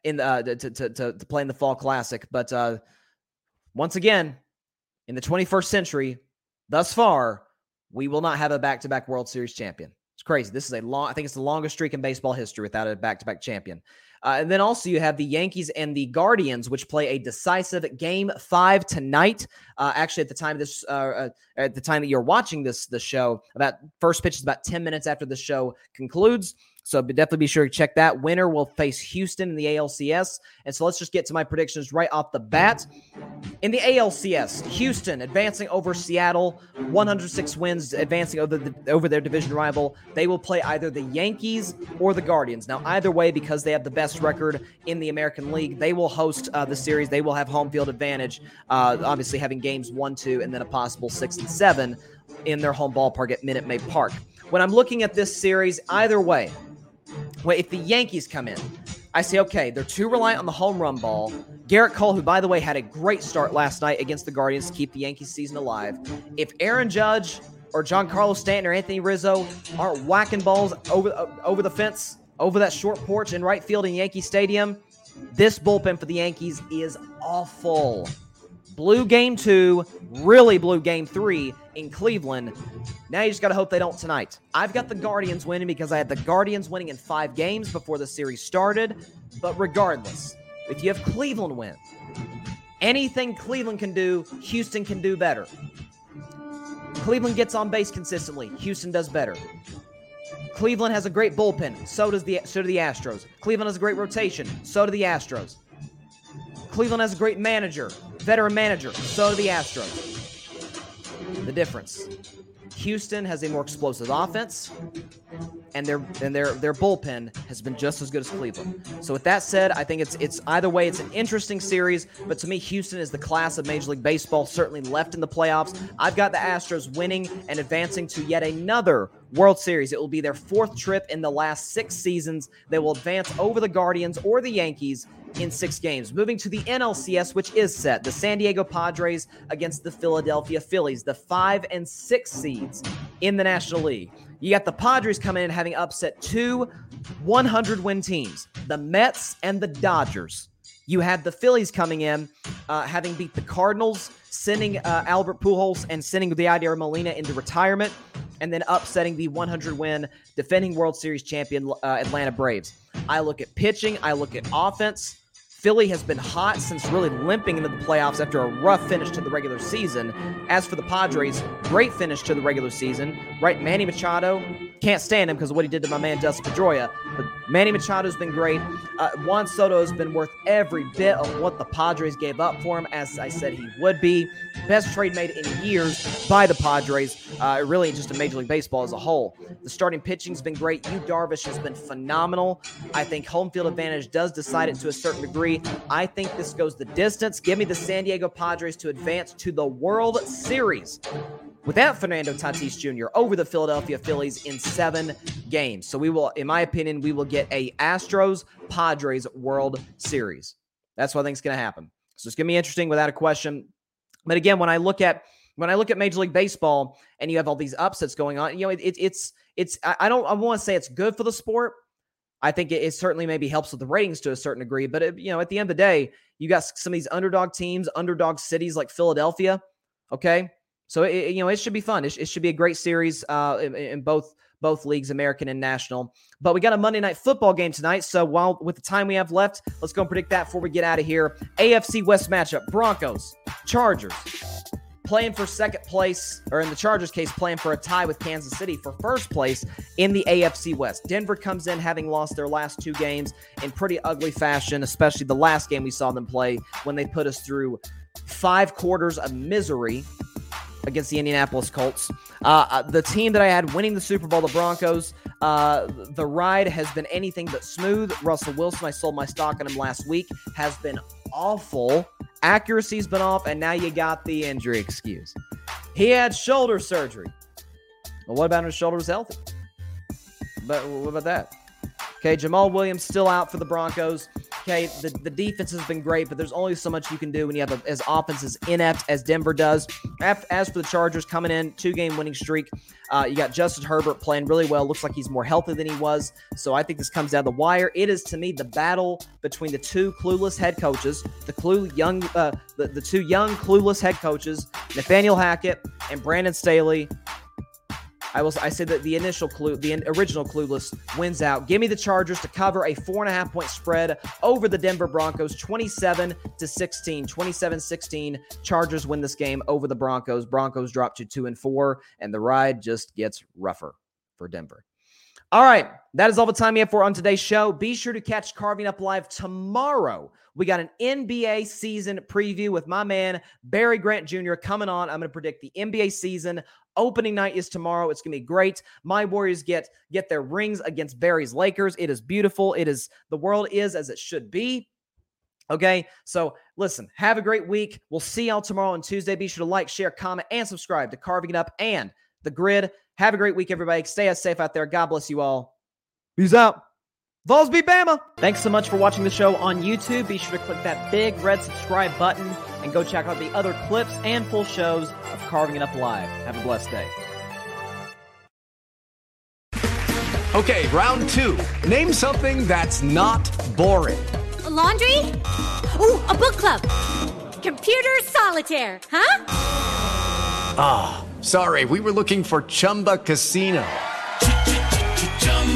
in the, uh, to, to, to, to play in the Fall Classic. But uh, once again, in the 21st century, thus far, we will not have a back to back World Series champion. It's crazy. This is a long, I think it's the longest streak in baseball history without a back to back champion. Uh, and then also you have the Yankees and the Guardians, which play a decisive game five tonight. Uh, actually, at the time this, uh, uh at the time that you're watching this, the show, about first pitch is about 10 minutes after the show concludes. So definitely be sure to check that. Winner will face Houston in the ALCS. And so let's just get to my predictions right off the bat. In the ALCS, Houston advancing over Seattle, 106 wins, advancing over, the, over their division rival. They will play either the Yankees or the Guardians. Now, either way, because they have the best record in the American League, they will host uh, the series. They will have home field advantage, uh, obviously having games one, two, and then a possible six and seven in their home ballpark at Minute Maid Park. When I'm looking at this series, either way, well, if the Yankees come in, I say, okay, they're too reliant on the home run ball. Gerrit Cole, who, by the way, had a great start last night against the Guardians to keep the Yankees season alive. If Aaron Judge or Giancarlo Stanton or Anthony Rizzo aren't whacking balls over, over the fence, over that short porch in right field in Yankee Stadium, this bullpen for the Yankees is awful. Blew game two, really blew game three in Cleveland. Now you just got to hope they don't tonight. I've got the Guardians winning because I had the Guardians winning in five games before the series started. But regardless, if you have Cleveland win, anything Cleveland can do, Houston can do better. Cleveland gets on base consistently. Houston does better. Cleveland has a great bullpen. So does the so do the Astros. Cleveland has a great rotation. So do the Astros. Cleveland has a great manager, veteran manager. So do the Astros. The difference. Houston has a more explosive offense, and their and their their bullpen has been just as good as Cleveland. So with that said, I think it's it's either way, it's an interesting series. But to me, Houston is the class of Major League Baseball, certainly left in the playoffs. I've got the Astros winning and advancing to yet another World Series. It will be their fourth trip in the last six seasons. They will advance over the Guardians or the Yankees in six games. Moving to the NLCS, which is set, the San Diego Padres against the Philadelphia Phillies, the five and six seeds in the National League. You got the Padres coming in having upset two 100 win teams, the Mets and the Dodgers. You had the Phillies coming in, uh, having beat the Cardinals, sending uh, Albert Pujols and sending the Yadier Molina into retirement, and then upsetting the 100 win defending World Series champion uh, Atlanta Braves. I look at pitching, I look at offense. Philly has been hot since really limping into the playoffs after a rough finish to the regular season. As for the Padres, great finish to the regular season. Right, Manny Machado, can't stand him because of what he did to my man Dustin Pedroia. But Manny Machado's been great. Uh, Juan Soto has been worth every bit of what the Padres gave up for him, as I said he would be. Best trade made in years by the Padres. Uh, really, just a Major League Baseball as a whole. The starting pitching's been great. Yu Darvish has been phenomenal. I think home field advantage does decide it to a certain degree I think this goes the distance. Give me the San Diego Padres to advance to the World Series without Fernando Tatis Jr. over the Philadelphia Phillies in seven games. So we will, in my opinion, we will get a Astros Padres World Series. That's what I think is going to happen. So it's going to be interesting without a question. But again, when I look at when I look at Major League Baseball and you have all these upsets going on, you know, it, it, it's it's I don't I want to say it's good for the sport. I think it, it, certainly maybe helps with the ratings to a certain degree, but it, you know, at the end of the day, you got some of these underdog teams, underdog cities like Philadelphia. Okay, so it, you know it should be fun. It, it should be a great series uh, in, in both both leagues, American and national. But we got a Monday night football game tonight. So while with the time we have left, let's go and predict that before we get out of here. AFC West matchup: Broncos, Chargers playing for second place, or in the Chargers' case, playing for a tie with Kansas City for first place in the AFC West. Denver comes in having lost their last two games in pretty ugly fashion, especially the last game we saw them play when they put us through five quarters of misery against the Indianapolis Colts. Uh, uh the team that I had winning the Super Bowl, the Broncos, uh, the ride has been anything but smooth. Russell Wilson, I sold my stock on him last week, has been awful. Accuracy's been off, and now you got the injury excuse. He had shoulder surgery. Well, what about his shoulder was healthy? But what about that? Okay, Jamal Williams still out for the Broncos. Okay, the, the defense has been great, but there's only so much you can do when you have a, as offense as inept as Denver does. As for the Chargers coming in, two game winning streak, uh, you got Justin Herbert playing really well. Looks like he's more healthy than he was. So I think this comes down the wire. It is to me the battle between the two clueless head coaches, the clue young, uh, the, the two young clueless head coaches, Nathaniel Hackett and Brandon Staley. I will. I say that the initial clue, the original clueless, wins out. Give me the Chargers to cover a four and a half point spread over the Denver Broncos, 27 to 16. 27-16. Chargers win this game over the Broncos. Broncos drop to two and four, and the ride just gets rougher for Denver. All right, that is all the time we have for on today's show. Be sure to catch Carving Up Live tomorrow. We got an NBA season preview with my man Barry Grant Jr. coming on. I'm going to predict the NBA season. Opening night is tomorrow. It's going to be great. My Warriors get get their rings against Barry's Lakers. It is beautiful. It is the world is as it should be. Okay, so listen, have a great week. We'll see y'all tomorrow on Tuesday. Be sure to like, share, comment, and subscribe to Carving It Up and The GRYD. Have a great week, everybody. Stay safe out there. God bless you all. Peace out. Vols beat Bama. Thanks so much for watching the show on YouTube. Be sure to click that big red subscribe button and go check out the other clips and full shows of Carving It Up Live. Have a blessed day. Okay, round two. Name something that's not boring. A laundry? Ooh, a book club. Computer solitaire, huh? Ah. Sorry, we were looking for Chumba Casino.